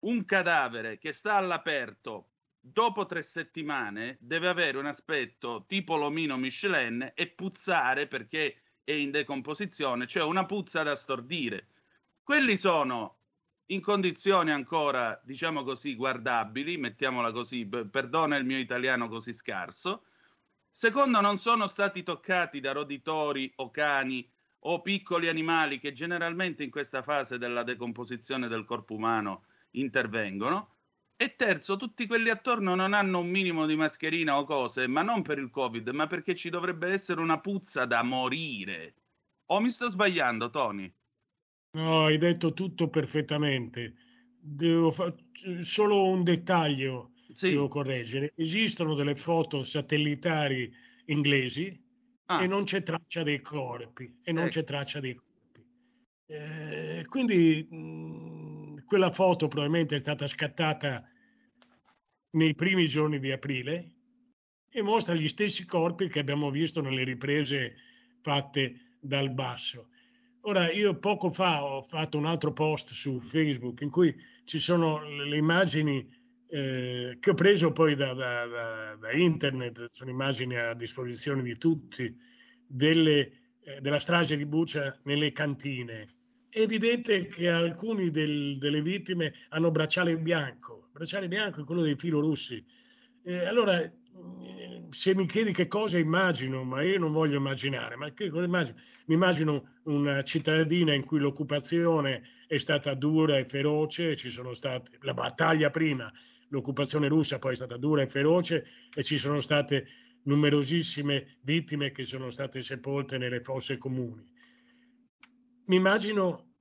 un cadavere che sta all'aperto dopo tre settimane deve avere un aspetto tipo l'omino Michelin e puzzare perché è in decomposizione, cioè una puzza da stordire. Quelli sono in condizioni ancora, diciamo così, guardabili, mettiamola così, perdona il mio italiano così scarso. Secondo, non sono stati toccati da roditori o cani o piccoli animali che generalmente in questa fase della decomposizione del corpo umano intervengono. E terzo, tutti quelli attorno non hanno un minimo di mascherina o cose, ma non per il Covid, ma perché ci dovrebbe essere una puzza da morire. O mi sto sbagliando, Tony? No, hai detto tutto perfettamente. Devo fa- solo un dettaglio sì. devo correggere. Esistono delle foto satellitari inglesi e non c'è traccia dei corpi. E non Ecco. c'è traccia dei corpi. Eh, quindi quella foto probabilmente è stata scattata nei primi giorni di aprile e mostra gli stessi corpi che abbiamo visto nelle riprese fatte dal basso. Ora, io poco fa ho fatto un altro post su Facebook in cui ci sono le immagini eh, che ho preso poi da, da- da- da internet, sono immagini a disposizione di tutti, delle, eh, della strage di Bucia nelle cantine. È evidente che alcuni del- delle vittime hanno bracciale bianco, bracciale bianco è quello dei filorussi. Eh, allora, eh, se mi chiedi che cosa immagino, ma io non voglio immaginare, ma che cosa immagino? Mi immagino una cittadina in cui l'occupazione è stata dura e feroce, ci sono state la battaglia prima, l'occupazione russa poi è stata dura e feroce e ci sono state numerosissime vittime che sono state sepolte nelle fosse comuni. Mi immagino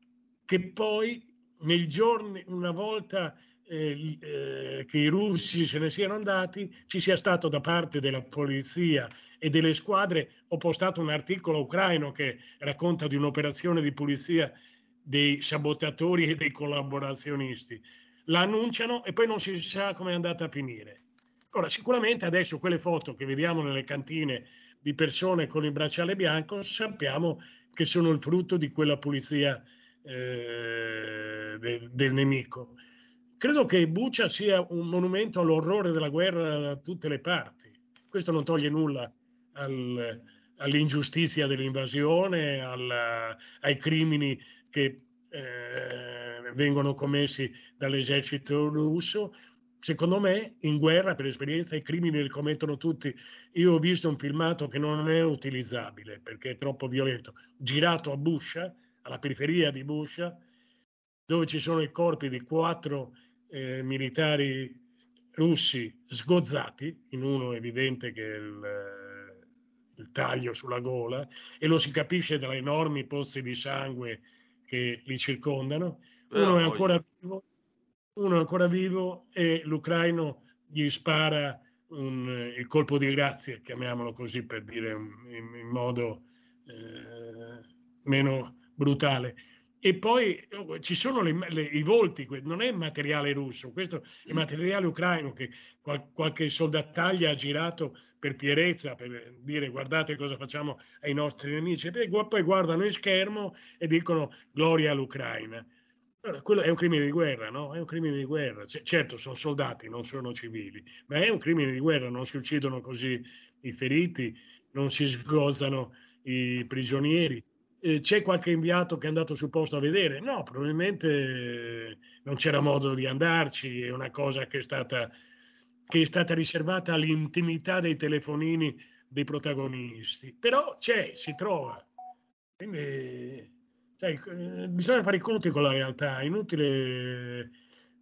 che poi nei giorni, una volta eh, eh, che i russi se ne siano andati, ci sia stato da parte della polizia e delle squadre, ho postato un articolo ucraino che racconta di un'operazione di pulizia dei sabotatori e dei collaborazionisti. La annunciano e poi non si sa come è andata a finire. Ora, sicuramente adesso quelle foto che vediamo nelle cantine di persone con il bracciale bianco sappiamo che sono il frutto di quella pulizia eh, de- del nemico. Credo che Bucia sia un monumento all'orrore della guerra da tutte le parti. Questo non toglie nulla al- all'ingiustizia dell'invasione, alla- ai crimini che eh, vengono commessi dall'esercito russo. Secondo me, in guerra, per esperienza, i crimini li commettono tutti. Io ho visto un filmato che non è utilizzabile perché è troppo violento, girato a Buscia, alla periferia di Buscia, dove ci sono i corpi di quattro eh, militari russi sgozzati, in uno è evidente che il, il taglio sulla gola, e lo si capisce dai enormi pozzi di sangue che li circondano. Uno è ancora vivo, uno è ancora vivo e l'ucraino gli spara un- il colpo di grazia, chiamiamolo così per dire in, in modo eh, meno brutale. E poi oh, ci sono le- le- i volti, non è materiale russo, questo è materiale ucraino che qual- qualche soldattaglia ha girato per fierezza, per dire guardate cosa facciamo ai nostri nemici, e poi guardano in schermo e dicono gloria all'Ucraina. Quello è un crimine di guerra, no? È un crimine di guerra. C- certo, sono soldati, non sono civili, ma è un crimine di guerra, non si uccidono così i feriti, non si sgozzano i prigionieri. Eh, c'è qualche inviato che è andato sul posto a vedere? No, probabilmente eh, non c'era modo di andarci, è una cosa che è stata, che è stata riservata all'intimità dei telefonini dei protagonisti. Però c'è, si trova. Quindi, eh, bisogna fare i conti con la realtà, è inutile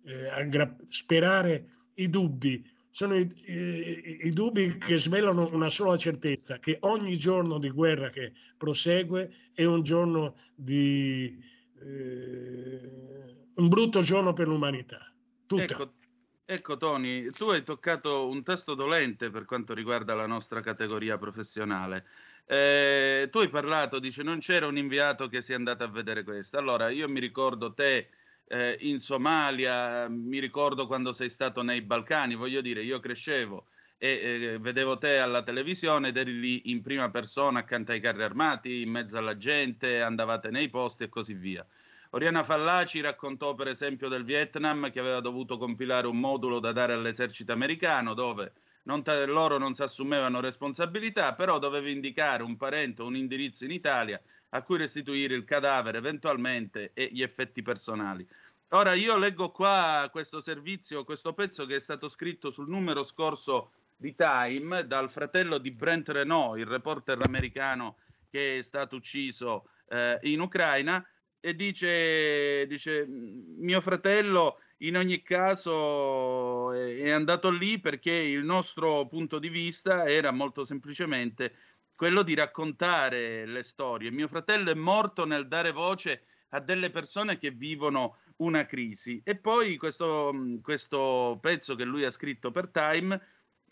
eh, aggra- sperare i dubbi. Sono i, i- i dubbi che svelano una sola certezza, che ogni giorno di guerra che prosegue è un giorno di... eh, un brutto giorno per l'umanità. Tutta. Ecco, ecco, Tony, tu hai toccato un tasto dolente per quanto riguarda la nostra categoria professionale. Eh, tu hai parlato, dice, non c'era un inviato che sia andato a vedere questo. Allora, io mi ricordo te eh, in Somalia, mi ricordo quando sei stato nei Balcani, voglio dire, io crescevo e eh, vedevo te alla televisione ed eri lì in prima persona accanto ai carri armati, in mezzo alla gente, andavate nei posti e così via. Oriana Fallaci raccontò per esempio del Vietnam che aveva dovuto compilare un modulo da dare all'esercito americano dove non ta- loro non si assumevano responsabilità, però dovevi indicare un parente o un indirizzo in Italia a cui restituire il cadavere eventualmente e gli effetti personali. Ora io leggo qua questo servizio, questo pezzo che è stato scritto sul numero scorso di Time dal fratello di Brent Renault, il reporter americano che è stato ucciso eh, in Ucraina e dice, dice mio fratello in ogni caso è, andato lì perché il nostro punto di vista era molto semplicemente quello di raccontare le storie. Mio fratello è morto nel dare voce a delle persone che vivono una crisi. E poi questo, questo pezzo che lui ha scritto per Time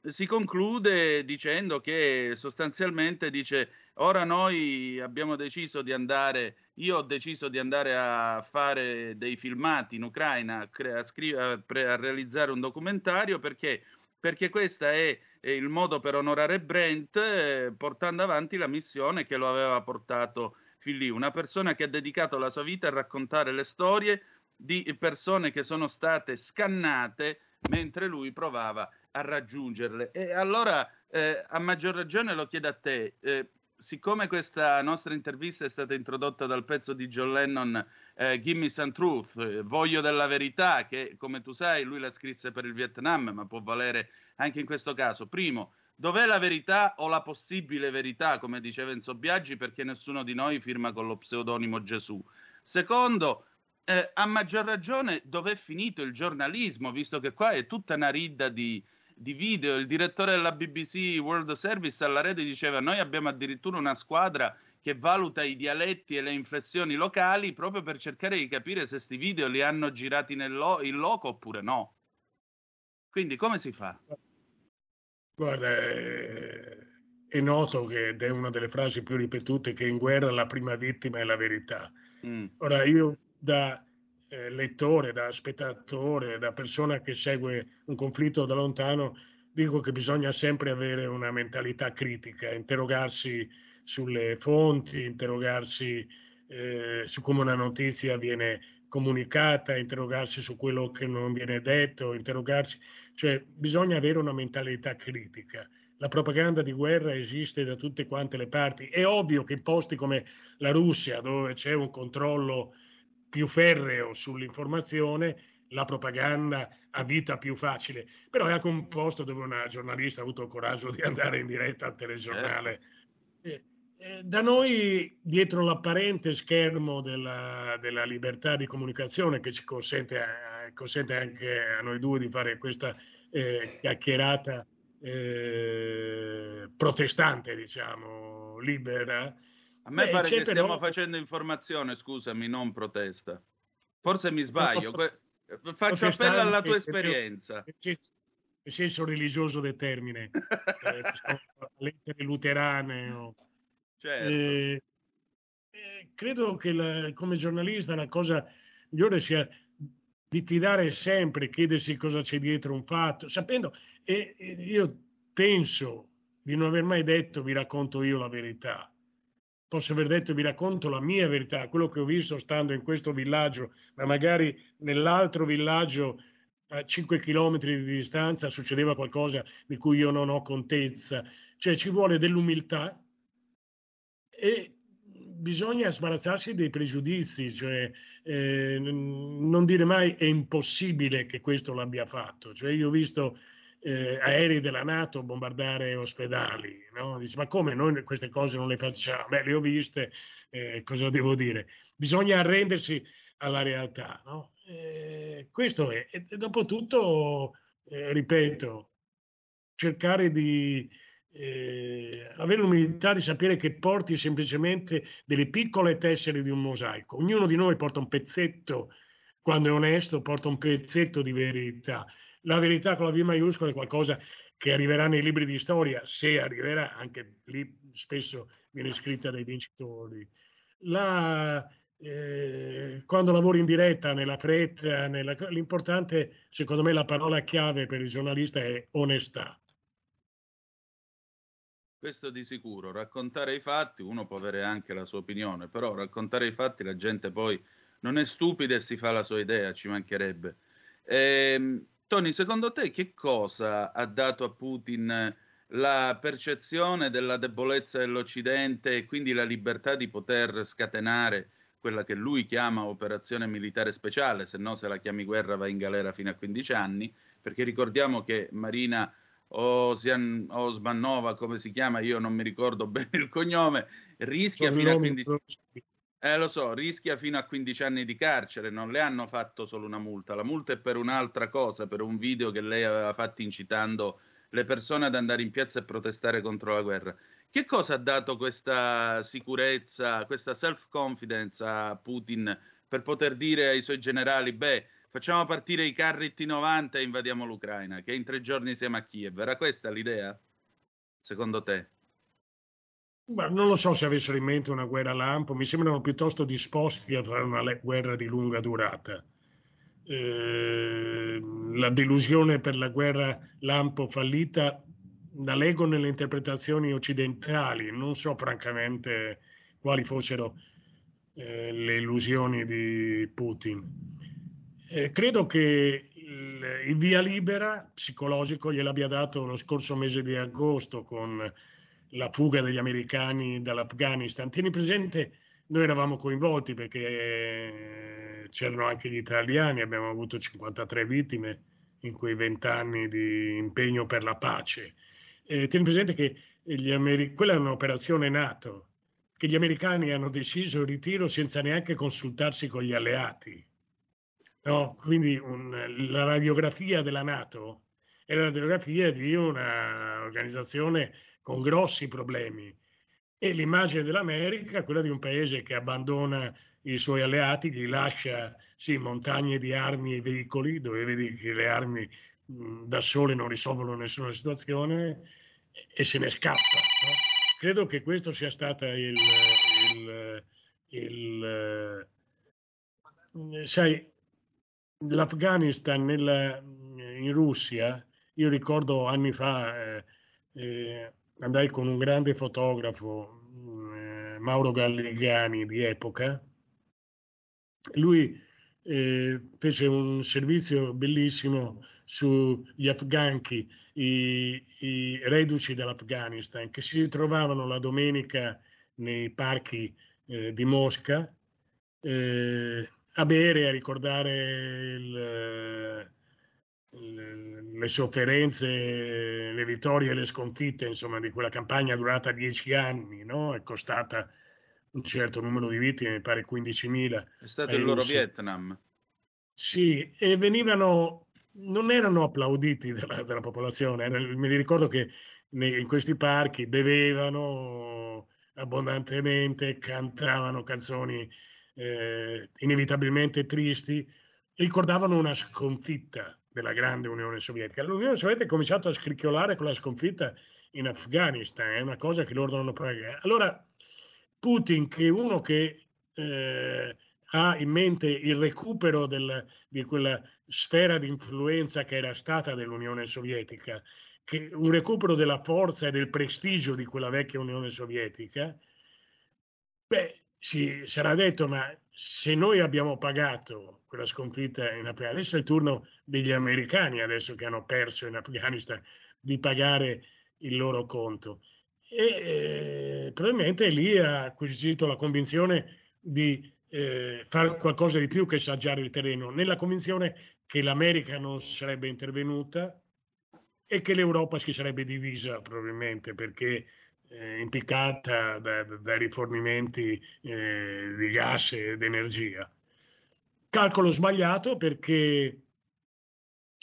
si conclude dicendo che sostanzialmente dice ora noi abbiamo deciso di andare, io ho deciso di andare a fare dei filmati in Ucraina, a, cre- a, pre- a realizzare un documentario perché, perché questo è, è, il modo per onorare Brent eh, portando avanti la missione che lo aveva portato fin lì, una persona che ha dedicato la sua vita a raccontare le storie di persone che sono state scannate mentre lui provava a raggiungerle. E allora, eh, a maggior ragione, lo chiedo a te. Eh, siccome questa nostra intervista è stata introdotta dal pezzo di John Lennon eh, Gimme Some Truth, eh, Voglio della verità, che come tu sai lui la scrisse per il Vietnam, ma può valere anche in questo caso. Primo, dov'è la verità o la possibile verità, come diceva Enzo Biaggi, perché nessuno di noi firma con lo pseudonimo Gesù. Secondo, eh, a maggior ragione dov'è finito il giornalismo, visto che qua è tutta una ridda di, di video. Il direttore della BBC World Service alla rete diceva: Noi abbiamo addirittura una squadra che valuta i dialetti e le inflessioni locali proprio per cercare di capire se questi video li hanno girati nel lo- in loco oppure no. Quindi come si fa? Guarda, è, è noto che ed è una delle frasi più ripetute che in guerra la prima vittima è la verità. Mm. Ora io da eh, lettore, da spettatore, da persona che segue un conflitto da lontano, dico che bisogna sempre avere una mentalità critica, interrogarsi sulle fonti, interrogarsi eh, su come una notizia viene comunicata, interrogarsi su quello che non viene detto, interrogarsi, cioè bisogna avere una mentalità critica. La propaganda di guerra esiste da tutte quante le parti. È ovvio che in posti come la Russia, dove c'è un controllo più ferreo sull'informazione, la propaganda ha vita più facile, però è anche un posto dove una giornalista ha avuto il coraggio di andare in diretta al telegiornale. Certo. Eh, da noi, dietro l'apparente schermo della, della, libertà di comunicazione che ci consente, eh, consente, anche a noi due di fare questa eh, chiacchierata eh, protestante, diciamo, libera, a me Beh, pare che stiamo però... facendo informazione, scusami, non protesta. Forse mi sbaglio. Que... Faccio appello alla tua esperienza. Nel senso religioso del termine, eh, lettere luterane. [LAUGHS] Certo. Eh, eh, credo che la, come giornalista la cosa migliore sia di fidare sempre, chiedersi cosa c'è dietro un fatto, sapendo, e, e io penso di non aver mai detto vi racconto io la verità posso aver detto vi racconto la mia verità, quello che ho visto stando in questo villaggio, ma magari nell'altro villaggio a 5 km di distanza succedeva qualcosa di cui io non ho contezza. Cioè ci vuole dell'umiltà e bisogna sbarazzarsi dei pregiudizi, cioè eh, non dire mai è impossibile che questo l'abbia fatto. Cioè io ho visto eh, aerei della Nato bombardare ospedali. No? Dice, ma come noi queste cose non le facciamo? Beh, le ho viste, eh, cosa devo dire? Bisogna arrendersi alla realtà. No? Eh, questo è. E dopo tutto, eh, ripeto, cercare di eh, avere l'umiltà di sapere che porti semplicemente delle piccole tessere di un mosaico. Ognuno di noi porta un pezzetto, quando è onesto, porta un pezzetto di verità la verità con la V maiuscola è qualcosa che arriverà nei libri di storia, se arriverà, anche lì spesso viene scritta dai vincitori. La, eh, quando lavori in diretta, nella fretta, nella, l'importante, secondo me, la parola chiave per il giornalista è onestà. Questo di sicuro, raccontare i fatti, uno può avere anche la sua opinione, però raccontare i fatti la gente poi non è stupida e si fa la sua idea, ci mancherebbe. Ehm, Tony, secondo te che cosa ha dato a Putin la percezione della debolezza dell'Occidente e quindi la libertà di poter scatenare quella che lui chiama operazione militare speciale, se no se la chiami guerra va in galera fino a 15 anni, perché ricordiamo che Marina Osian, Osmanova, come si chiama, io non mi ricordo [LAUGHS] bene il cognome, rischia fino a 15 anni. Eh, lo so, rischia fino a 15 anni di carcere, non le hanno fatto solo una multa, la multa è per un'altra cosa, per un video che lei aveva fatto incitando le persone ad andare in piazza e protestare contro la guerra. Che cosa ha dato questa sicurezza, questa self-confidence a Putin per poter dire ai suoi generali, beh, Facciamo partire i carri T90 e invadiamo l'Ucraina, che in tre giorni siamo a Kiev. Era questa l'idea? Secondo te? Ma non lo so se avessero in mente una guerra lampo, mi sembrano piuttosto disposti a fare una guerra di lunga durata. Eh, la delusione per la guerra lampo fallita la leggo nelle interpretazioni occidentali, non so francamente quali fossero eh, le illusioni di Putin. Eh, credo che il, il via libera psicologico gliel'abbia dato lo scorso mese di agosto con la fuga degli americani dall'Afghanistan. Tieni presente, noi eravamo coinvolti perché eh, c'erano anche gli italiani, abbiamo avuto 53 vittime in quei vent'anni di impegno per la pace. Eh, tieni presente che Ameri- quella è un'operazione NATO, che gli americani hanno deciso il ritiro senza neanche consultarsi con gli alleati. No? Quindi un- la radiografia della NATO è la radiografia di un'organizzazione con grossi problemi e l'immagine dell'America quella di un paese che abbandona i suoi alleati, gli lascia sì, montagne di armi e veicoli, dove vedi che le armi mh, da sole non risolvono nessuna situazione e, se ne scappa. no? Credo che questo sia stato il, il, il, eh, sai, l'Afghanistan nella- in Russia, io ricordo anni fa, eh, eh, andai con un grande fotografo, eh, Mauro Gallegani di epoca, lui eh, fece un servizio bellissimo sugli afghanchi, i, i reduci dall'Afghanistan, che si trovavano la domenica nei parchi eh, di Mosca eh, a bere, a ricordare il, il- le sofferenze, le vittorie e le sconfitte, insomma, di quella campagna durata dieci anni, no? È costata un certo numero di vittime, mi pare 15.000. È stato ai il loro russi. Vietnam. Sì, e venivano, non erano applauditi dalla, dalla popolazione. era- mi ricordo che nei- in questi parchi bevevano abbondantemente, cantavano canzoni eh, inevitabilmente tristi, ricordavano una sconfitta della grande Unione Sovietica. L'Unione Sovietica ha cominciato a scricchiolare con la sconfitta in Afghanistan, è una cosa che loro non pagano. Allora, Putin, che è uno che eh, ha in mente il recupero del- di quella sfera di influenza che era stata dell'Unione Sovietica, che un recupero della forza e del prestigio di quella vecchia Unione Sovietica, beh, si sarà detto, ma se noi abbiamo pagato quella sconfitta in Afghanistan, adesso è il turno degli americani, adesso che hanno perso in Afghanistan, di pagare il loro conto. E eh, probabilmente lì ha acquisito la convinzione di eh, fare qualcosa di più che saggiare il terreno, nella convinzione che l'America non sarebbe intervenuta e che l'Europa si sarebbe divisa probabilmente perché eh, impiccata da- da- dai rifornimenti eh, di gas ed energia. Calcolo sbagliato perché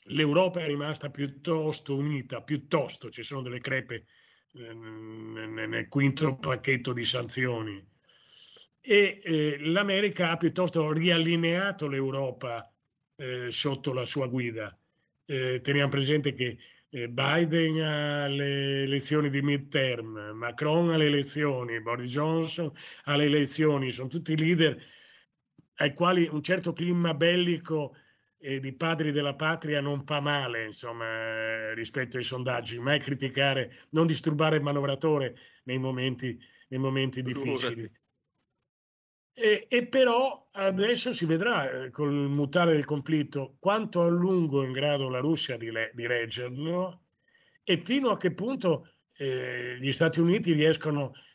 l'Europa è rimasta piuttosto unita, piuttosto ci sono delle crepe eh, nel, quinto pacchetto di sanzioni e eh, l'America ha piuttosto riallineato l'Europa eh, sotto la sua guida. Eh, teniamo presente che eh, Biden alle elezioni di midterm, Macron alle elezioni, Boris Johnson alle elezioni, sono tutti leader ai quali un certo clima bellico eh, di padri della patria non fa male, insomma, eh, rispetto ai sondaggi, mai criticare, non disturbare il manovratore nei momenti, nei momenti difficili. E, e però adesso si vedrà eh, col mutare del conflitto quanto a lungo è in grado la Russia di, le- di reggerlo e fino a che punto eh, gli Stati Uniti riescono a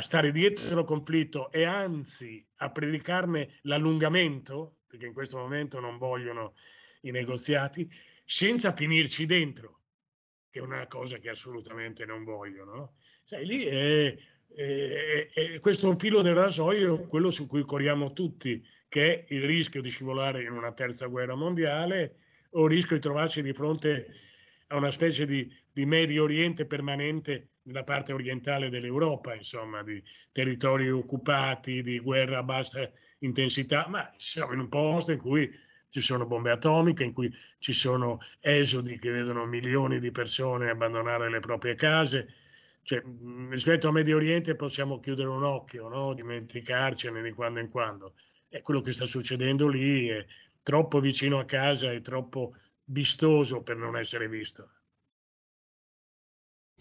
stare dietro il conflitto e anzi a predicarne l'allungamento, perché in questo momento non vogliono i negoziati, senza finirci dentro, che è una cosa che assolutamente non vogliono. no? Sai, lì è, è- è- questo è un filo del rasoio, quello su cui corriamo tutti, che è il rischio di scivolare in una terza guerra mondiale o il rischio di trovarci di fronte a una specie di, di Medio Oriente permanente nella parte orientale dell'Europa, insomma, di territori occupati, di guerra a bassa intensità, ma siamo in un posto in cui ci sono bombe atomiche, in cui ci sono esodi che vedono milioni di persone abbandonare le proprie case. Cioè, rispetto a Medio Oriente possiamo chiudere un occhio, no? dimenticarcene di quando in quando. E quello che sta succedendo lì è troppo vicino a casa e troppo vistoso per non essere visto.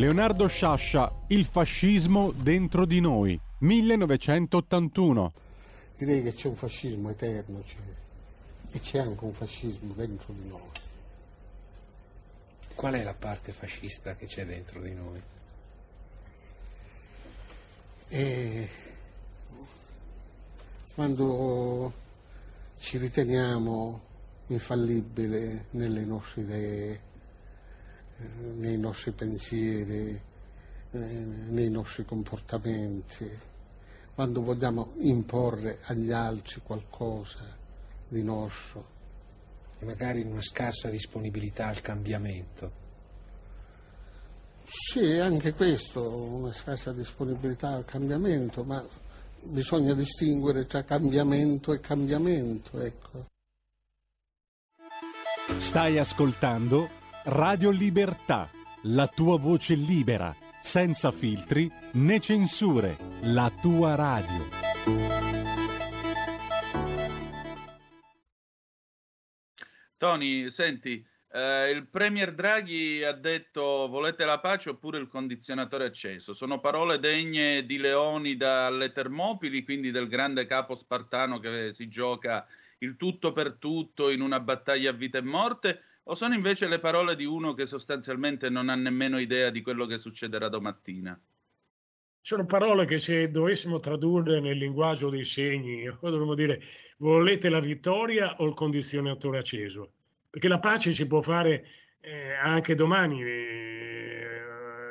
Leonardo Sciascia, Il fascismo dentro di noi, 1981. Direi che c'è un fascismo eterno c'è, e c'è anche un fascismo dentro di noi. Qual è la parte fascista che c'è dentro di noi? E quando ci riteniamo infallibili nelle nostre idee, nei nostri pensieri, eh, nei nostri comportamenti, quando vogliamo imporre agli altri qualcosa di nostro. E magari una scarsa disponibilità al cambiamento. Sì, anche questo, una scarsa disponibilità al cambiamento, ma bisogna distinguere tra cambiamento e cambiamento, ecco. Stai ascoltando Radio Libertà, la tua voce libera, senza filtri né censure, la tua radio. Tony, senti, eh, il Premier Draghi ha detto volete la pace oppure il condizionatore acceso. Sono parole degne di Leoni dalle Termopili, quindi del grande capo spartano che si gioca il tutto per tutto in una battaglia a vita e morte, o sono invece le parole di uno che sostanzialmente non ha nemmeno idea di quello che succederà domattina? Sono parole che se dovessimo tradurre nel linguaggio dei segni, [LAUGHS] dovremmo dire volete la vittoria o il condizionatore acceso? Perché la pace si può fare eh, anche domani, eh,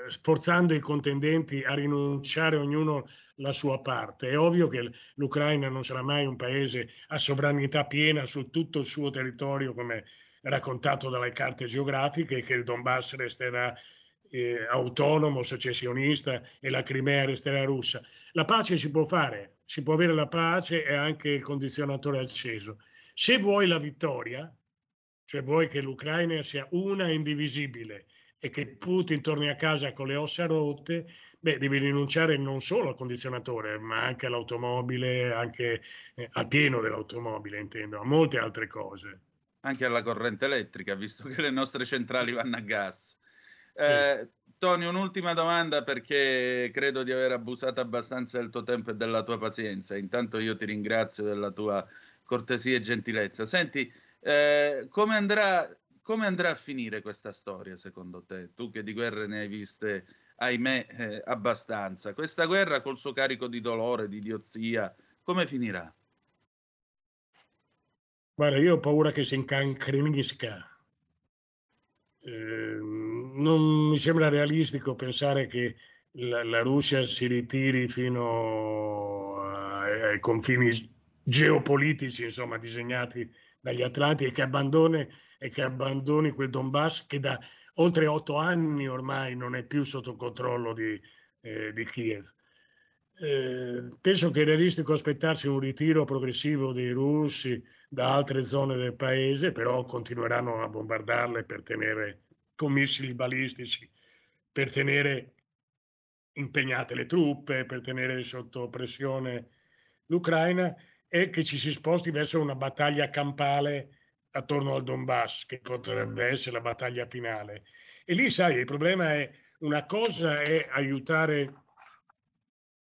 sforzando i contendenti a rinunciare ognuno la sua parte. È ovvio che l'Ucraina non sarà mai un paese a sovranità piena su tutto il suo territorio, come raccontato dalle carte geografiche, che il Donbass resterà eh, autonomo, secessionista e la Crimea resterà russa. La pace si può fare, si può avere la pace e anche il condizionatore acceso. Se vuoi la vittoria, cioè vuoi che l'Ucraina sia una e indivisibile e che Putin torni a casa con le ossa rotte, beh, devi rinunciare non solo al condizionatore, ma anche all'automobile, anche eh, al pieno dell'automobile, intendo, a molte altre cose. Anche alla corrente elettrica, visto che le nostre centrali vanno a gas. Eh, Tony, un'ultima domanda perché credo di aver abusato abbastanza del tuo tempo e della tua pazienza. Intanto io ti ringrazio della tua cortesia e gentilezza. Senti, eh, come, andrà, come andrà a finire questa storia secondo te? Tu che di guerre ne hai viste, ahimè, eh, abbastanza. Questa guerra col suo carico di dolore, di idiozia, come finirà? Guarda, io ho paura che si incancrenisca. Eh, non mi sembra realistico pensare che la, la Russia si ritiri fino a- ai confini geopolitici, insomma, disegnati dagli Atlanti e che abbandoni, e che abbandoni quel Donbass che da oltre otto anni ormai non è più sotto controllo di, eh, di Kiev. Eh, penso che è realistico aspettarsi un ritiro progressivo dei russi da altre zone del paese, però continueranno a bombardarle per tenere con missili balistici, per tenere impegnate le truppe, per tenere sotto pressione l'Ucraina è che ci si sposti verso una battaglia campale attorno al Donbass, che potrebbe essere la battaglia finale. E lì, sai, il problema è una cosa è aiutare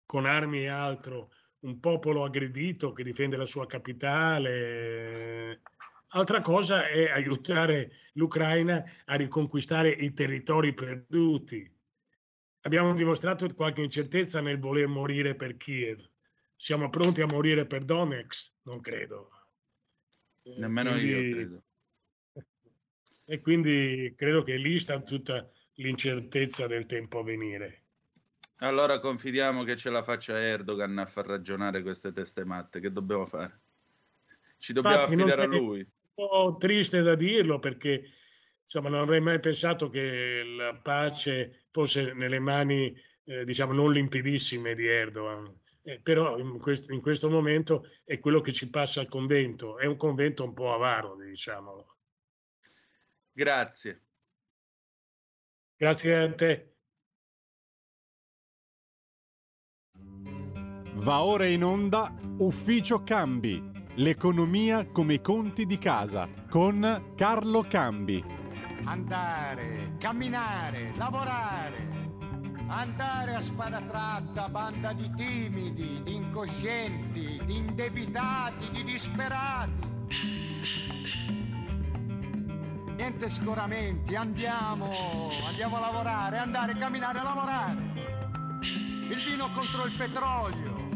con armi e altro un popolo aggredito che difende la sua capitale. Altra cosa è aiutare l'Ucraina a riconquistare i territori perduti. Abbiamo dimostrato qualche incertezza nel voler morire per Kiev. Siamo pronti a morire per Donetsk? Non credo. Nemmeno quindi, io credo. [LAUGHS] E quindi credo che lì sta tutta l'incertezza del tempo a venire. Allora confidiamo che ce la faccia Erdogan a far ragionare queste teste matte. Che dobbiamo fare? Ci dobbiamo Infatti, affidare a è- lui. un po' triste da dirlo perché insomma non avrei mai pensato che la pace fosse nelle mani eh, diciamo non limpidissime di Erdogan Eh, però in questo, in questo momento è quello che ci passa al convento è un convento un po' avaro diciamolo Grazie. grazie a te Va ora in onda Ufficio Cambi, l'economia come i conti di casa, con Carlo Cambi. Andare, camminare, lavorare. Andare a spada tratta, banda di timidi, di incoscienti, di indebitati, di disperati. Niente scoramenti, andiamo, andiamo a lavorare, andare, camminare, lavorare. Il vino contro il petrolio.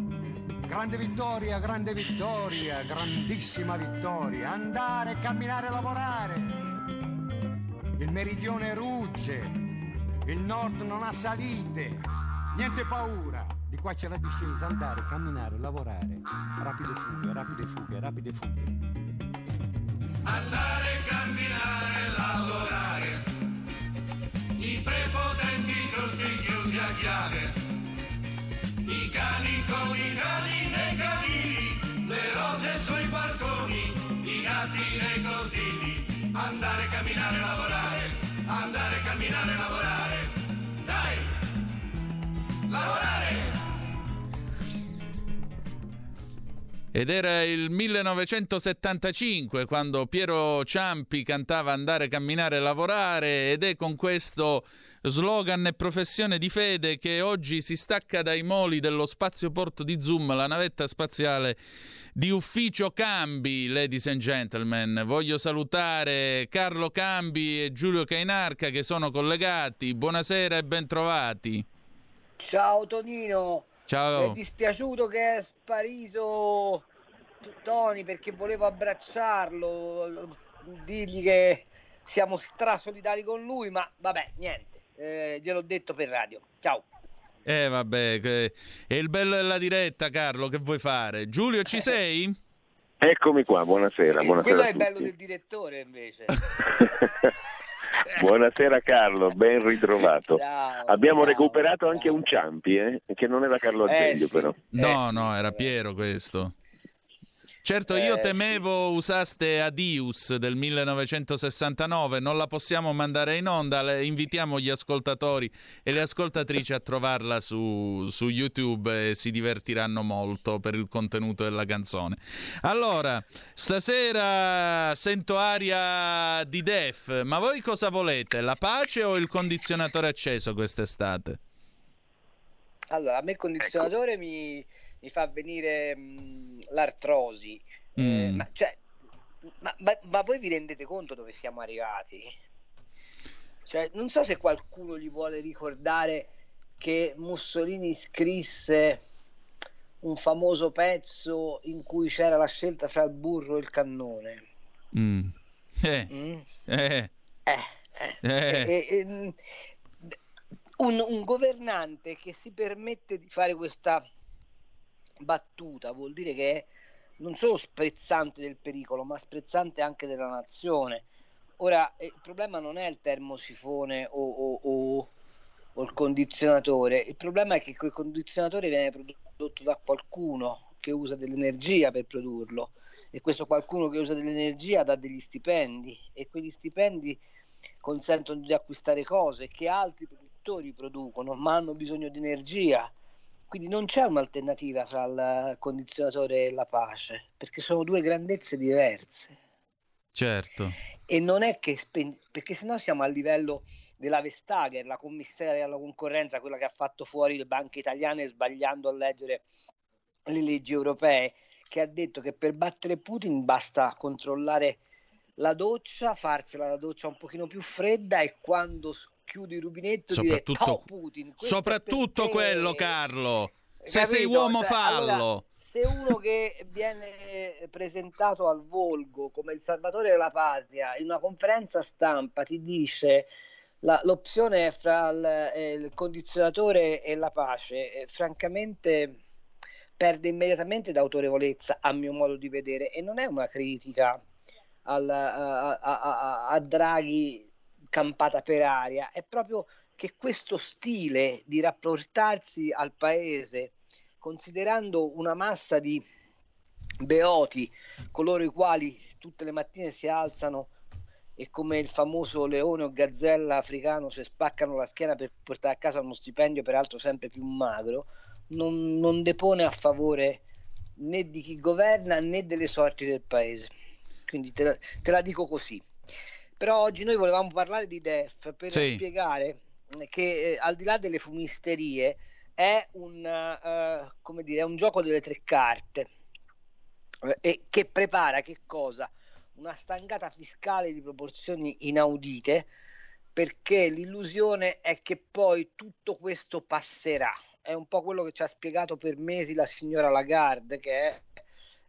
Grande vittoria, grande vittoria, grandissima vittoria. Andare, camminare, lavorare. Il meridione rugge, il nord non ha salite, niente paura. Di qua c'è la discesa, andare, camminare, lavorare. Rapide fughe, rapide fughe, rapide fughe. Andare, camminare, lavorare. I prepotenti tutti chiusi a chiave. Con i cani nei canini. Le rose sui balconi. I gatti nei cortili. Andare, camminare, lavorare. Ed era il 1975 quando Piero Ciampi cantava Andare, camminare, lavorare ed è con questo slogan e professione di fede che oggi si stacca dai moli dello spazioporto di Zoom, la navetta spaziale di ufficio Cambi, ladies and gentlemen. Voglio salutare Carlo Cambi e Giulio Cainarca che sono collegati. Buonasera e bentrovati. Ciao Tonino, mi è Ciao. dispiaciuto che è sparito Tony perché volevo abbracciarlo, dirgli che siamo strasolidari con lui, ma vabbè, niente, eh, gliel'ho detto per radio. Ciao. Eh vabbè, che- è il bello della diretta, Carlo, che vuoi fare? Giulio, ci sei? Eccomi qua, buonasera. buonasera Quello è il bello del direttore invece. [LAUGHS] Buonasera Carlo, ben ritrovato. Ciao, Abbiamo ciao, recuperato anche un Ciampi, eh, che non era Carlo Eh, Azeglio sì. però. No, no, era Piero questo. Certo, io Eh, temevo usaste Adius del 1969, non la possiamo mandare in onda, le- invitiamo gli ascoltatori e le ascoltatrici a trovarla su, su YouTube e si divertiranno molto per il contenuto della canzone. Allora, stasera sento aria di Def, ma voi cosa volete? La pace o il condizionatore acceso quest'estate? Allora, a me il Ecco. condizionatore mi, mi fa venire mh, l'artrosi. Eh, Mm. ma, cioè, ma, ma- ma voi vi rendete conto dove siamo arrivati? Cioè, non so se qualcuno gli vuole ricordare che Mussolini scrisse un famoso pezzo in cui c'era la scelta fra il burro e il cannone. Mm. Eh, eh, Eh, eh. un governante che si permette di fare questa battuta vuol dire che è non solo sprezzante del pericolo, ma sprezzante anche della nazione. Ora, eh, il problema non è il termosifone o, o- o- o il condizionatore, il problema è che quel condizionatore viene prodotto da qualcuno che usa dell'energia per produrlo e questo qualcuno che usa dell'energia dà degli stipendi e quegli stipendi consentono di acquistare cose che altri produttori producono, ma hanno bisogno di energia. Quindi non c'è un'alternativa fra il condizionatore e la pace, perché sono due grandezze diverse. Certo. E non è che, spen- perché sennò siamo a livello della Vestager, la commissaria alla concorrenza, quella che ha fatto fuori le banche italiane sbagliando a leggere le leggi europee, che ha detto che per battere Putin basta controllare la doccia, farsela la doccia un pochino più fredda e quando chiudi il rubinetto dire Soprattutto, ciao Putin. questo è soprattutto quello, Carlo. Se sei Capito? uomo, Cioè, fallo. allora, se uno che viene presentato al volgo come il salvatore della patria in una conferenza stampa ti dice la- l'opzione è fra il, eh, il condizionatore e la pace, eh, francamente perde immediatamente d'autorevolezza a mio modo di vedere e non è una critica al- a, a- a- a Draghi campata per aria, è proprio che questo stile di rapportarsi al paese, considerando una massa di beoti, coloro i quali tutte le mattine si alzano e come il famoso leone o gazzella africano si spaccano la schiena per portare a casa uno stipendio peraltro sempre più magro, non, non depone a favore né di chi governa né delle sorti del paese. Quindi te la, te la dico così. Però oggi noi volevamo parlare di DEF per Sì. spiegare che eh, al di là delle fumisterie è un, eh, come dire, è un gioco delle tre carte eh, e che prepara che cosa? Una stangata fiscale di proporzioni inaudite perché l'illusione è che poi tutto questo passerà. È un po' quello che ci ha spiegato per mesi la signora Lagarde che è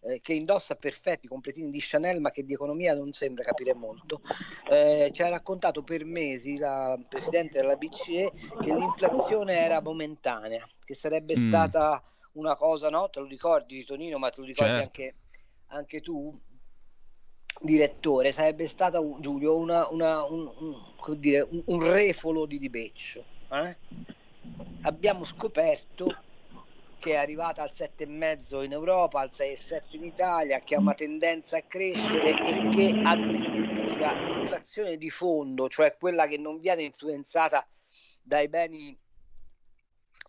eh, che indossa perfetti completini di Chanel ma che di economia non sembra capire molto, eh, ci ha raccontato per mesi la Presidente della BCE che l'inflazione era momentanea, che sarebbe Mm. stata una cosa, no? Te lo ricordi Tonino, ma te lo ricordi Certo. anche, anche tu? Direttore, sarebbe stata Giulio una, una- un, un- dire, un- un refolo di libeccio. eh? Abbiamo scoperto che è arrivata al 7,5 in Europa, al 6,7 in Italia, che ha una tendenza a crescere e che addirittura l'inflazione di fondo, cioè quella che non viene influenzata dai beni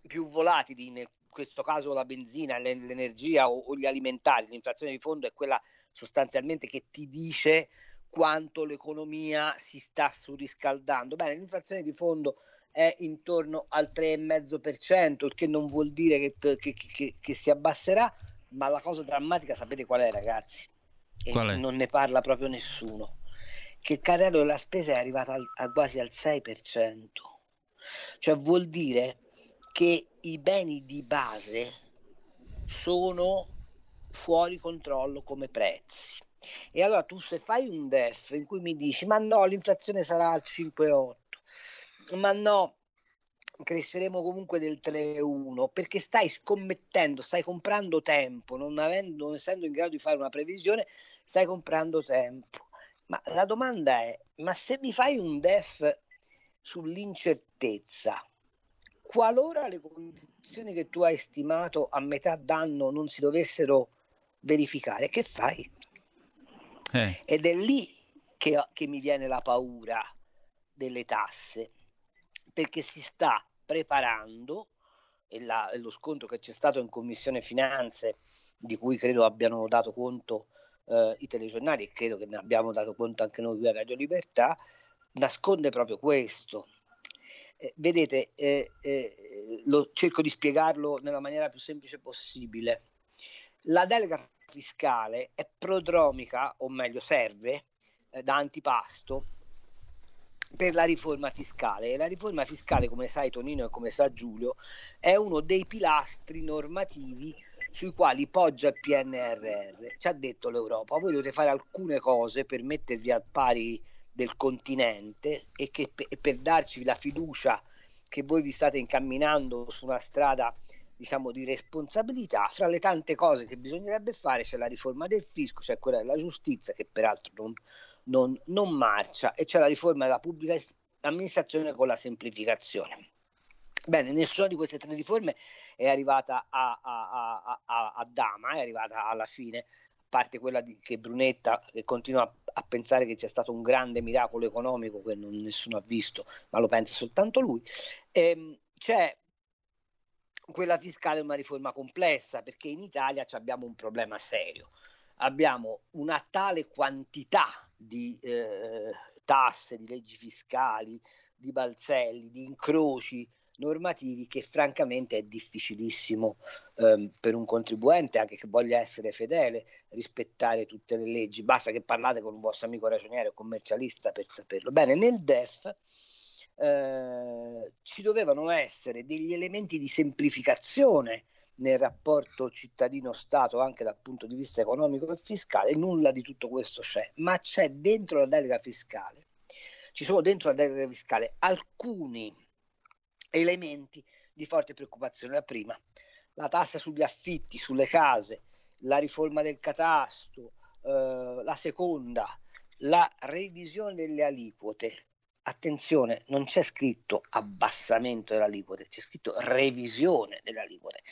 più volatili, in questo caso la benzina, l'e- l'energia o gli alimentari, l'inflazione di fondo è quella sostanzialmente che ti dice quanto l'economia si sta surriscaldando. Bene, l'inflazione di fondo è intorno al 3,5%, il che non vuol dire che, che- che- che si abbasserà, ma la cosa drammatica sapete qual è ragazzi? E Qual è? non ne parla proprio nessuno, che il carrello della spesa è arrivato al- a quasi al 6%, cioè vuol dire che i beni di base sono fuori controllo come prezzi. E allora tu se fai un DEF in cui mi dici ma no, l'inflazione sarà al 5,8, ma no, cresceremo comunque del 3,1 perché stai scommettendo, stai comprando tempo, non, avendo, non essendo in grado di fare una previsione, stai comprando tempo. Ma la domanda è, ma se mi fai un DEF sull'incertezza, qualora le condizioni che tu hai stimato a metà d'anno non si dovessero verificare, che fai? Eh, Ed è lì che, che mi viene la paura delle tasse, perché si sta preparando, e, la- lo scontro che c'è stato in Commissione Finanze, di cui credo abbiano dato conto eh, i telegiornali e credo che ne abbiamo dato conto anche noi qui a Radio Libertà, nasconde proprio questo. Eh, vedete, eh, eh, lo, cerco di spiegarlo nella maniera più semplice possibile. La delega fiscale è prodromica, o meglio serve, eh, da antipasto per la riforma fiscale. La riforma fiscale, come sai Tonino e come sa Giulio, è uno dei pilastri normativi sui quali poggia il PNRR. Ci ha detto l'Europa, voi dovete fare alcune cose per mettervi al pari del continente e, che, e per darci la fiducia che voi vi state incamminando su una strada diciamo di responsabilità fra le tante cose che bisognerebbe fare c'è la riforma del fisco c'è quella della giustizia che peraltro non, non, non marcia e c'è la riforma della pubblica amministrazione con la semplificazione bene nessuna di queste tre riforme è arrivata a, a, a, a, dama è arrivata alla fine a parte quella di, che Brunetta che continua a, pensare che c'è stato un grande miracolo economico che non, nessuno ha visto ma lo pensa soltanto lui Ehm, c'è quella fiscale una riforma complessa perché in Italia abbiamo un problema serio. Abbiamo una tale quantità di eh, tasse, di leggi fiscali, di balzelli, di incroci normativi che francamente è difficilissimo ehm, per un contribuente, anche che voglia essere fedele, rispettare tutte le leggi. Basta che parlate con un vostro amico ragioniere o commercialista per saperlo. Bene, nel DEF eh, ci dovevano essere degli elementi di semplificazione nel rapporto cittadino-Stato anche dal punto di vista economico e fiscale, nulla di tutto questo c'è, ma c'è dentro la delega fiscale, ci sono dentro la delega fiscale alcuni elementi di forte preoccupazione. La prima, la tassa sugli affitti, sulle case, la riforma del catasto, eh, la seconda, la revisione delle aliquote. Attenzione, non c'è scritto abbassamento delle aliquote, c'è scritto revisione delle aliquote.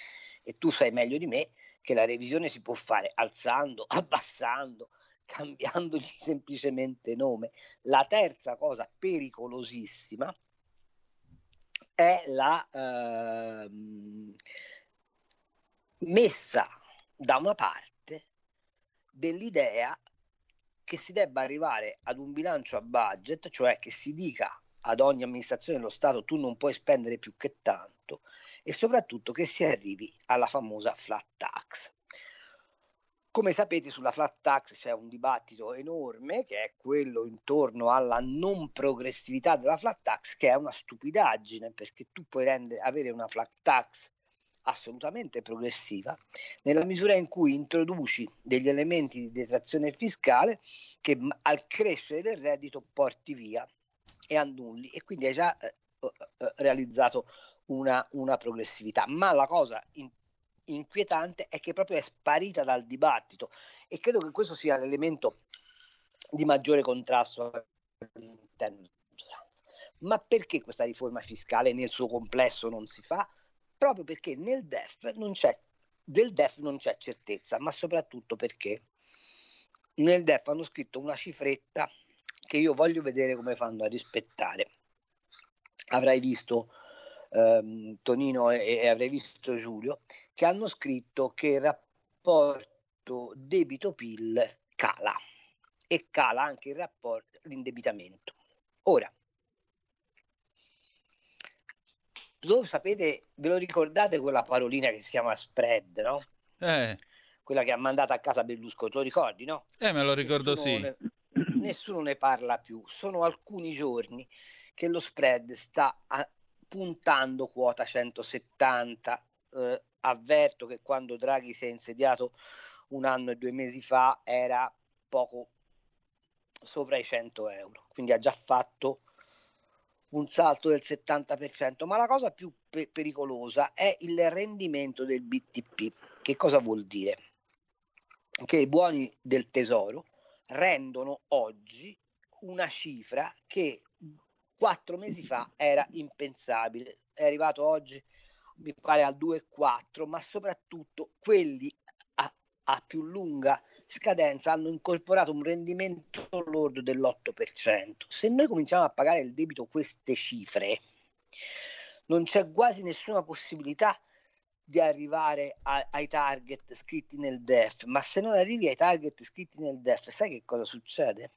E tu sai meglio di me che la revisione si può fare alzando, [LAUGHS] abbassando, cambiandogli semplicemente nome. La terza cosa pericolosissima è la eh, messa da una parte dell'idea che si debba arrivare ad un bilancio a budget, cioè che si dica ad ogni amministrazione dello Stato tu non puoi spendere più che tanto e soprattutto che si arrivi alla famosa flat tax. Come sapete sulla flat tax c'è un dibattito enorme che è quello intorno alla non progressività della flat tax che è una stupidaggine perché tu puoi rendere, avere una flat tax assolutamente progressiva nella misura in cui introduci degli elementi di detrazione fiscale che al crescere del reddito porti via e annulli e quindi hai già eh, eh, realizzato una, una progressività ma la cosa in, inquietante è che proprio è sparita dal dibattito e credo che questo sia l'elemento di maggiore contrasto all'interno. Ma perché questa riforma fiscale nel suo complesso non si fa? Proprio perché nel DEF non c'è, del DEF non c'è certezza, ma soprattutto perché nel DEF hanno scritto una cifretta che io voglio vedere come fanno a rispettare. Avrai visto ehm, Tonino e, e avrei visto Giulio, che hanno scritto che il rapporto debito-PIL cala e cala anche il rapporto l'indebitamento. Ora, lo sapete, ve lo ricordate quella parolina che si chiama spread, no? Eh. Quella che ha mandato a casa Berlusconi, te lo ricordi, no? Eh, me lo ricordo nessuno sì. Ne, nessuno ne parla più. Sono alcuni giorni che lo spread sta a, puntando quota 170. Eh, avverto che quando Draghi si è insediato un anno e due mesi fa era poco sopra i 100 euro, quindi ha già fatto un salto del 70%, ma la cosa più pe- pericolosa è il rendimento del BTP. Che cosa vuol dire? Che i buoni del tesoro rendono oggi una cifra che quattro mesi fa era impensabile, è arrivato oggi mi pare al 2,4, ma soprattutto quelli a, a più lunga scadenza hanno incorporato un rendimento lordo dell'8%. Se noi cominciamo a pagare il debito queste cifre, non c'è quasi nessuna possibilità di arrivare a, ai target scritti nel DEF, ma se non arrivi ai target scritti nel DEF, sai che cosa succede?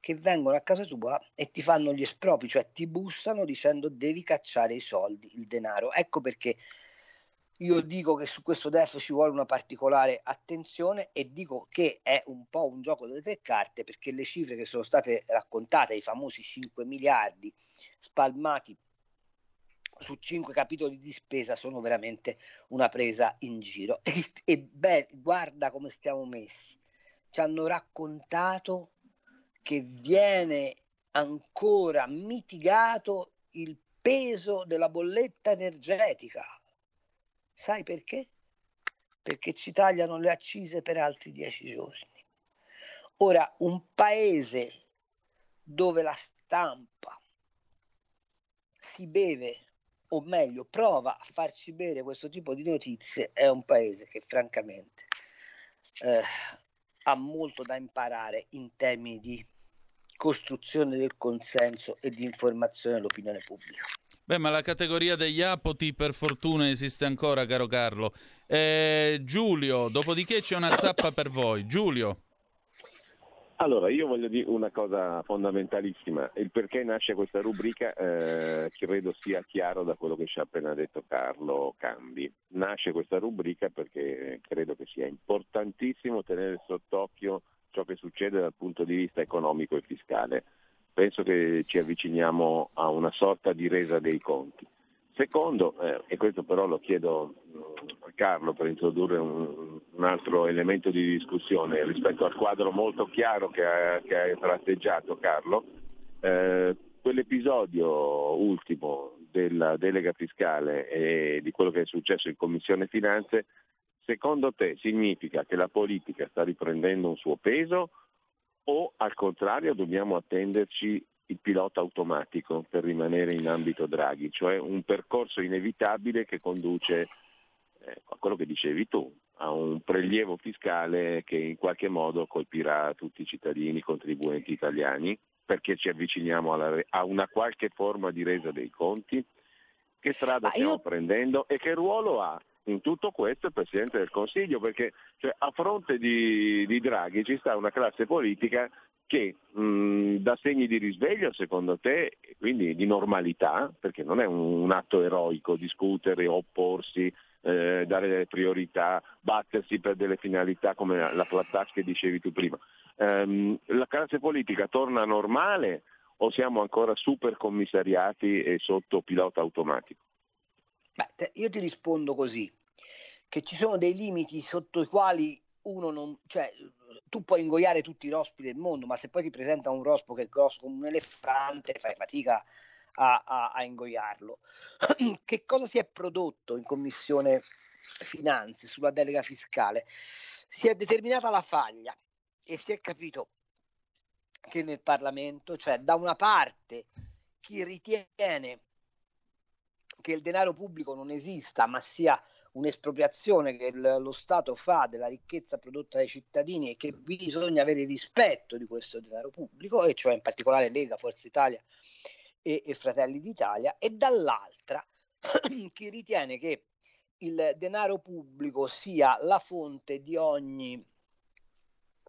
Che vengono a casa tua e ti fanno gli espropri, cioè ti bussano dicendo devi cacciare i soldi, il denaro. Ecco perché io dico che su questo DEF ci vuole una particolare attenzione e dico che è un po' un gioco delle tre carte perché le cifre che sono state raccontate, i famosi 5 miliardi spalmati su cinque capitoli di spesa sono veramente una presa in giro. [LAUGHS] E, e beh, guarda come stiamo messi. Ci hanno raccontato che viene ancora mitigato il peso della bolletta energetica. Sai perché? Perché ci tagliano le accise per altri dieci giorni. Ora, un paese dove la stampa si beve o meglio prova a farci bere questo tipo di notizie è un paese che francamente eh, ha molto da imparare in termini di costruzione del consenso e di informazione all'opinione pubblica. Beh, ma la categoria degli apoti per fortuna esiste ancora, caro Carlo. Eh, Giulio, dopodiché c'è una zappa per voi. Giulio. Allora, io voglio dire una cosa fondamentalissima. Il perché nasce questa rubrica eh, credo sia chiaro da quello che ci ha appena detto Carlo Cambi. Nasce questa rubrica perché credo che sia importantissimo tenere sott'occhio ciò che succede dal punto di vista economico e fiscale. Penso che ci avviciniamo a una sorta di resa dei conti. Secondo, eh, e questo però lo chiedo mm, a Carlo per introdurre un, un, altro elemento di discussione rispetto al quadro molto chiaro che ha, tratteggiato Carlo, eh, quell'episodio ultimo della delega fiscale e di quello che è successo in Commissione Finanze, secondo te significa che la politica sta riprendendo un suo peso o al contrario dobbiamo attenderci il pilota automatico per rimanere in ambito Draghi, cioè un percorso inevitabile che conduce eh, a quello che dicevi tu, a un prelievo fiscale che in qualche modo colpirà tutti i cittadini contribuenti italiani perché ci avviciniamo alla, a una qualche forma di resa dei conti. Che strada stiamo io- prendendo e che ruolo ha in tutto questo il Presidente del Consiglio? Perché cioè, a fronte di, di Draghi ci sta una classe politica che mh, dà segni di risveglio secondo te, quindi di normalità, perché non è un, un atto eroico discutere, opporsi, eh, dare delle priorità, battersi per delle finalità come la, la flat tax che dicevi tu prima. Ehm, la classe politica torna normale o siamo ancora super commissariati e sotto pilota automatico? Beh, io ti rispondo così, che ci sono dei limiti sotto i quali uno non, cioè, tu puoi ingoiare tutti i rospi del mondo, ma se poi ti presenta un rospo che è grosso come un elefante, fai fatica a, a- a ingoiarlo. [CLEARS THROAT] che cosa si è prodotto in commissione finanze sulla delega fiscale? Si è determinata la faglia e si è capito che nel Parlamento, cioè da una parte chi ritiene che il denaro pubblico non esista, ma sia un'espropriazione che lo Stato fa della ricchezza prodotta dai cittadini e che bisogna avere rispetto di questo denaro pubblico, e cioè in particolare Lega, Forza Italia e, e Fratelli d'Italia, e dall'altra [CLEARS THROAT] chi ritiene che il denaro pubblico sia la fonte di ogni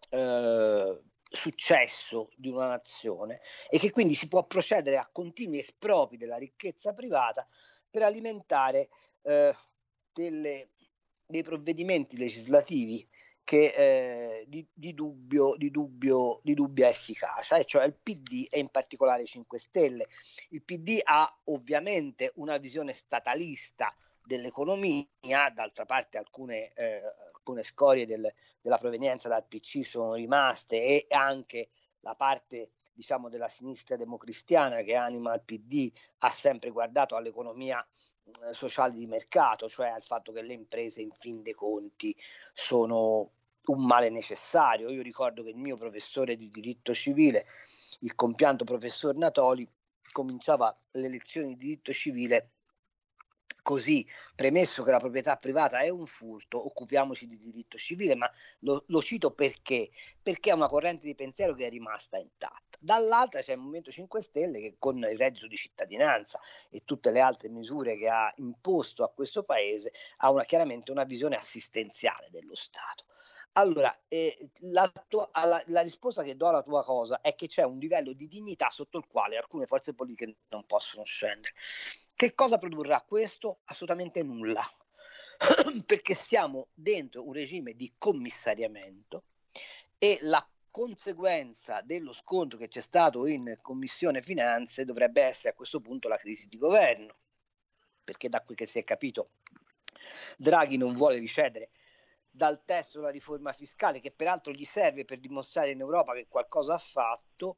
eh, successo di una nazione e che quindi si può procedere a continui espropri della ricchezza privata per alimentare eh, delle- dei provvedimenti legislativi che, eh, di, di dubbio, di, dubbio, di dubbia efficacia, e cioè il PD e in particolare i 5 Stelle. Il PD ha ovviamente una visione statalista dell'economia, d'altra parte alcune, eh, alcune scorie del- della provenienza dal PC sono rimaste e anche la parte diciamo della sinistra democristiana che anima il PD ha sempre guardato all'economia eh, sociale di mercato, cioè al fatto che le imprese in fin dei conti sono un male necessario. Io ricordo che il mio professore di diritto civile, il compianto professor Natoli, cominciava le lezioni di diritto civile così, premesso che la proprietà privata è un furto, occupiamoci di diritto civile, ma lo, lo cito perché? Perché è una corrente di pensiero che è rimasta intatta. Dall'altra c'è il Movimento 5 Stelle che con il reddito di cittadinanza e tutte le altre misure che ha imposto a questo paese ha una, chiaramente una visione assistenziale dello Stato. Allora, eh, la, tua- alla- la risposta che do alla tua cosa è che c'è un livello di dignità sotto il quale alcune forze politiche non possono scendere. Che cosa produrrà questo? Assolutamente nulla, [CLEARS THROAT] perché siamo dentro un regime di commissariamento e la conseguenza dello scontro che c'è stato in Commissione Finanze dovrebbe essere a questo punto la crisi di governo, perché da quel che si è capito Draghi non vuole ricedere dal testo della riforma fiscale, che peraltro gli serve per dimostrare in Europa che qualcosa ha fatto.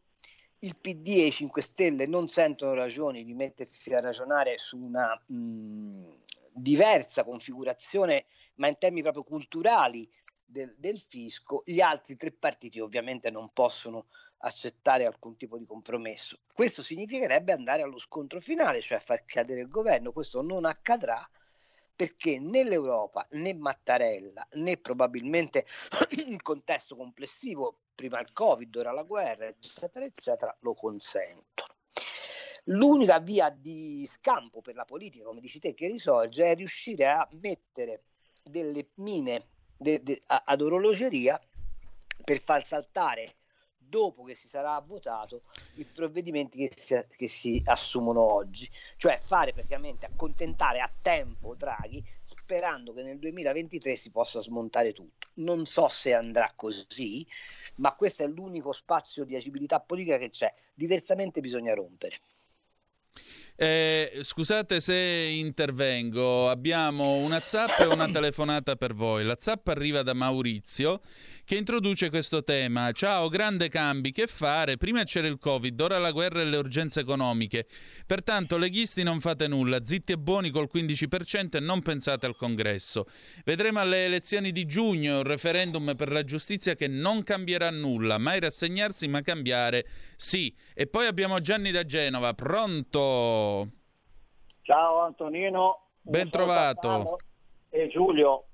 Il PD e i 5 Stelle non sentono ragioni di mettersi a ragionare su una mh, diversa configurazione, ma in termini proprio culturali del, del fisco. Gli altri tre partiti ovviamente non possono accettare alcun tipo di compromesso. Questo significherebbe andare allo scontro finale, cioè far cadere il governo. Questo non accadrà perché né l'Europa né Mattarella né probabilmente [CLEARS THROAT] il contesto complessivo, prima il Covid, ora la guerra, eccetera, eccetera, lo consentono. L'unica via di scampo per la politica, come dici te, che risorge è riuscire a mettere delle mine de- de- ad orologeria per far saltare dopo che si sarà votato i provvedimenti che si, che si assumono oggi, cioè fare praticamente accontentare a tempo Draghi sperando che nel 2023 si possa smontare tutto. Non so se andrà così, ma questo è l'unico spazio di agibilità politica che c'è, diversamente bisogna rompere. Eh, scusate se intervengo, abbiamo una zap e una telefonata per voi. La zap arriva da Maurizio che introduce questo tema. Ciao, grande cambi, che fare? Prima c'era il Covid, ora la guerra e le urgenze economiche. Pertanto, leghisti non fate nulla, zitti e buoni col 15% e non pensate al congresso. Vedremo alle elezioni di giugno un referendum per la giustizia che non cambierà nulla, mai rassegnarsi ma cambiare sì. E poi abbiamo Gianni da Genova, pronto? Ciao Antonino. Ben trovato. E Giulio,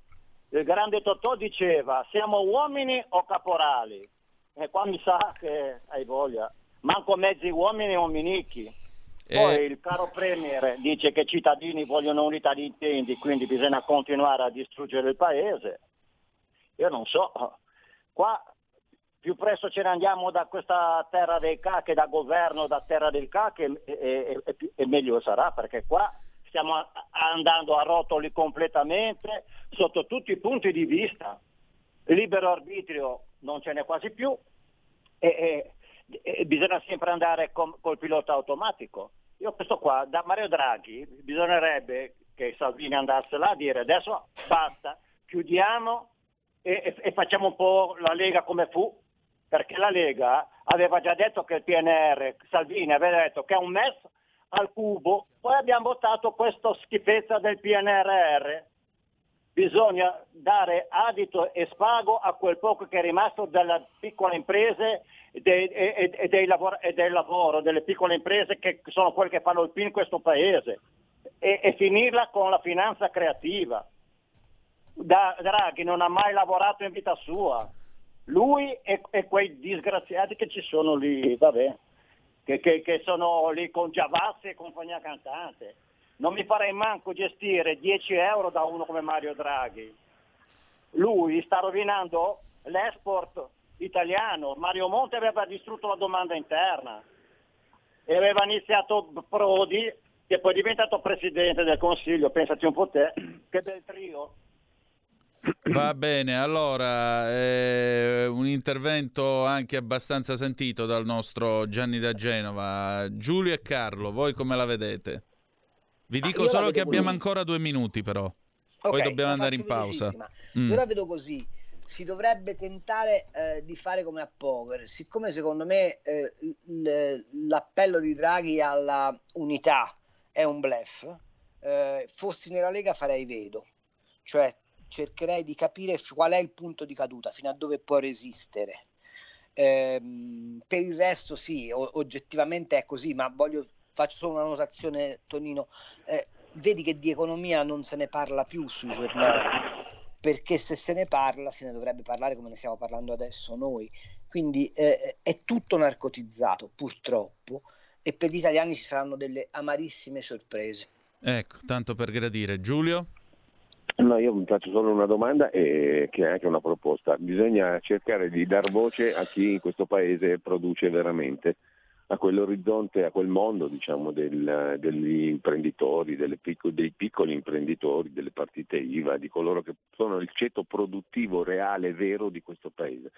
il grande Totò diceva siamo uomini o caporali? E qua mi sa che hai voglia. Manco mezzi uomini o minichi. Poi Eh. il caro Premier dice che i cittadini vogliono unità di intenti, quindi bisogna continuare a distruggere il paese. Io non so, qua più presto ce ne andiamo da questa terra dei ca che da governo, da terra del ca, che, e, e- e meglio sarà, perché qua stiamo andando a rotoli completamente sotto tutti i punti di vista. Libero arbitrio non ce n'è quasi più e, e- bisogna sempre andare com- col pilota automatico. Io questo qua, da Mario Draghi, bisognerebbe che Salvini andasse là a dire adesso basta, chiudiamo e- e facciamo un po' la Lega come fu, perché la Lega aveva già detto che il PNR, Salvini aveva detto che è un MES al cubo, poi abbiamo votato questa schifezza del PNRR. Bisogna dare adito e spago a quel poco che è rimasto delle piccole imprese e, dei lavoro, del lavoro, delle piccole imprese che sono quelle che fanno il PIL in questo paese e, e finirla con la finanza creativa. Da- Draghi non ha mai lavorato in vita sua. Lui e, e quei disgraziati che ci sono lì, vabbè, che, che- che sono lì con Giavassi e compagnia cantante. Non mi farei manco gestire 10 euro da uno come Mario Draghi. Lui sta rovinando l'export italiano. Mario Monti aveva distrutto la domanda interna e aveva iniziato Prodi, che poi è diventato presidente del Consiglio, pensati un po' te, [CLEARS THROAT] che bel trio. Va bene, allora eh, un intervento anche abbastanza sentito dal nostro Gianni da Genova. Giulio e Carlo, voi come la vedete? Vi dico la solo che abbiamo così. ancora due minuti però. Poi Ok, dobbiamo andare in pausa. Mm. Io la vedo così. Si dovrebbe tentare eh, di fare come a poker, siccome secondo me eh, l'appello di Draghi alla unità è un bluff, eh, fossi nella Lega farei vedo, cioè cercherei di capire qual è il punto di caduta, fino a dove può resistere. Ehm, per il resto sì, o- oggettivamente è così, ma voglio, faccio solo una notazione, Tonino. Eh, vedi che di economia non se ne parla più sui giornali, perché se se ne parla se ne dovrebbe parlare come ne stiamo parlando adesso noi. Quindi eh, è tutto narcotizzato, purtroppo, e per gli italiani ci saranno delle amarissime sorprese. Ecco, tanto per gradire. Giulio? No, io mi faccio solo una domanda e che è anche una proposta. Bisogna cercare di dar voce a chi in questo paese produce veramente, a quell'orizzonte, a quel mondo diciamo, del- degli imprenditori, delle picco- dei piccoli imprenditori, delle partite IVA, di coloro che sono il ceto produttivo reale, vero di questo paese.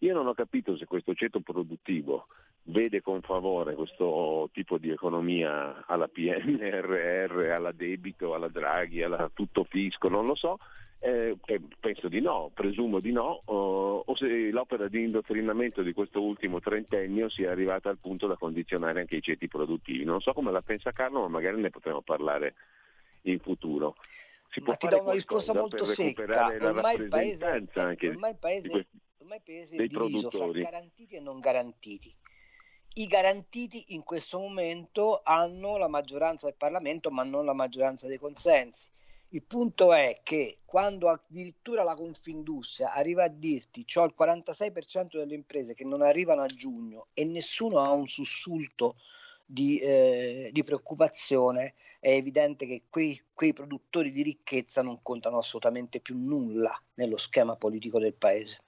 Io non ho capito se questo ceto produttivo vede con favore questo tipo di economia alla PNRR, alla debito, alla Draghi, alla tutto fisco, non lo so, eh, penso di no, presumo di no, o, o se l'opera di indottrinamento di questo ultimo trentennio sia arrivata al punto da condizionare anche i ceti produttivi. Non so come la pensa Carlo, ma magari ne potremo parlare in futuro. Si può Ma ti do una risposta molto secca. Ormai il paese, anche ormai il paese, questi- ormai il paese è diviso fra garantiti e non garantiti. I garantiti in questo momento hanno la maggioranza del Parlamento, ma non la maggioranza dei consensi. Il punto è che quando addirittura la Confindustria arriva a dirti c'ho il 46% delle imprese che non arrivano a giugno e nessuno ha un sussulto di, eh, di preoccupazione, è evidente che quei, quei produttori di ricchezza non contano assolutamente più nulla nello schema politico del paese.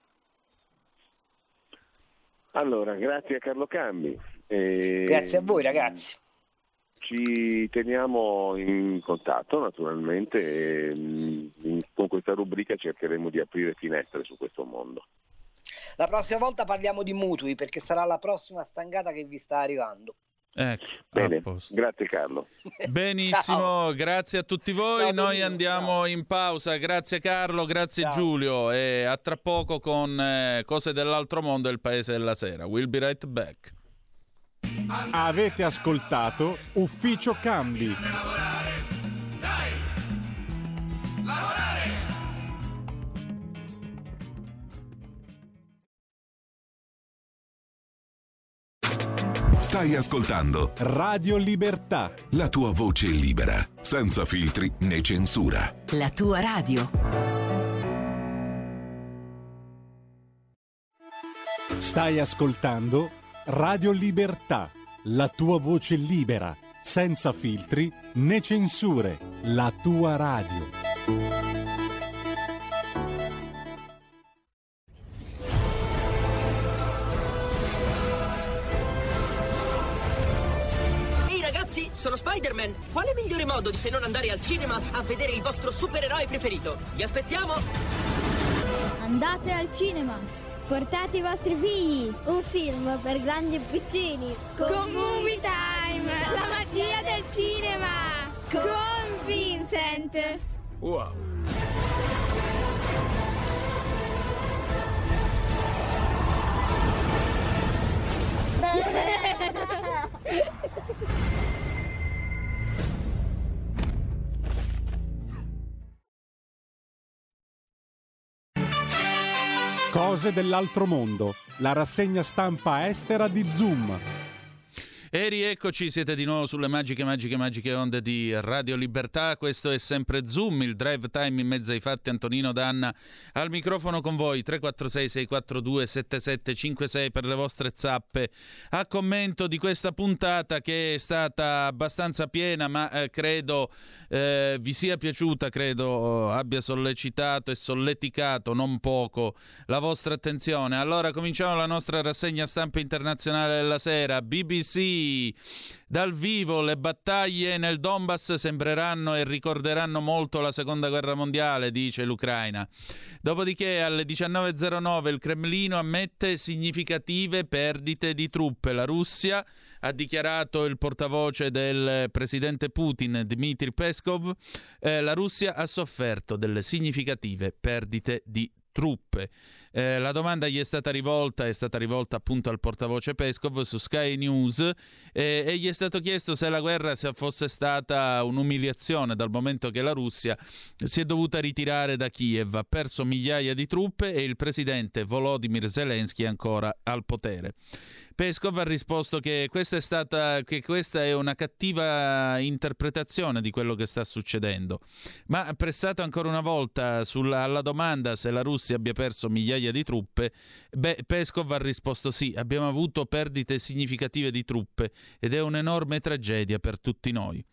Allora, grazie a Carlo Cambi. E Grazie a voi ragazzi. Ci teniamo in contatto naturalmente e mm, con questa rubrica cercheremo di aprire finestre su questo mondo. La prossima volta parliamo di mutui perché sarà la prossima stangata che vi sta arrivando. Ecco, Bene, grazie Carlo. [LAUGHS] Benissimo, grazie a tutti voi. Noi andiamo in pausa. Grazie Carlo, grazie Giulio e a tra poco con eh, Cose dell'altro mondo e il paese della sera. We'll be right back. Avete ascoltato Ufficio Cambi. Stai ascoltando Radio Libertà. la tua voce libera, senza filtri né censura. La tua radio. Stai ascoltando Radio Libertà, la tua voce libera, senza filtri né censure, la tua radio. Ehi ragazzi, sono Spider-Man! Quale migliore modo di se non andare al cinema a vedere il vostro supereroe preferito? Vi aspettiamo! Andate al cinema! Portate i vostri figli! Un film per grandi e piccini! Con Movie Time! La magia del cinema! Con Vincent! Wow. [LAUGHS] Cose dell'altro mondo, la rassegna stampa estera di Zoom. E rieccoci, siete di nuovo sulle magiche, magiche, magiche onde di Radio Libertà. Questo è sempre Zoom, il drive time in mezzo ai fatti. Antonino Danna al microfono con voi. 346-642-7756 per le vostre zappe. A commento di questa puntata che è stata abbastanza piena, ma eh, credo eh, vi sia piaciuta, credo eh, abbia sollecitato e solleticato non poco la vostra attenzione. Allora cominciamo la nostra rassegna stampa internazionale della sera. BBC dal vivo le battaglie nel Donbass sembreranno e ricorderanno molto la seconda guerra mondiale, dice l'Ucraina. Dopodiché alle 19.09 il Cremlino ammette significative perdite di truppe. La Russia ha dichiarato il portavoce del presidente Putin, Dmitry Peskov, eh, la Russia ha sofferto delle significative perdite di truppe. Eh, la domanda gli è stata rivolta, è stata rivolta appunto al portavoce Peskov su Sky News eh, e gli è stato chiesto se la guerra se fosse stata un'umiliazione dal momento che la Russia si è dovuta ritirare da Kiev, ha perso migliaia di truppe e il presidente Volodymyr Zelensky è ancora al potere. Peskov ha risposto che questa è stata che questa è una cattiva interpretazione di quello che sta succedendo. Ma pressato ancora una volta sulla, alla domanda se la Russia abbia perso migliaia di truppe, beh, Peskov ha risposto sì, abbiamo avuto perdite significative di truppe ed è un'enorme tragedia per tutti noi.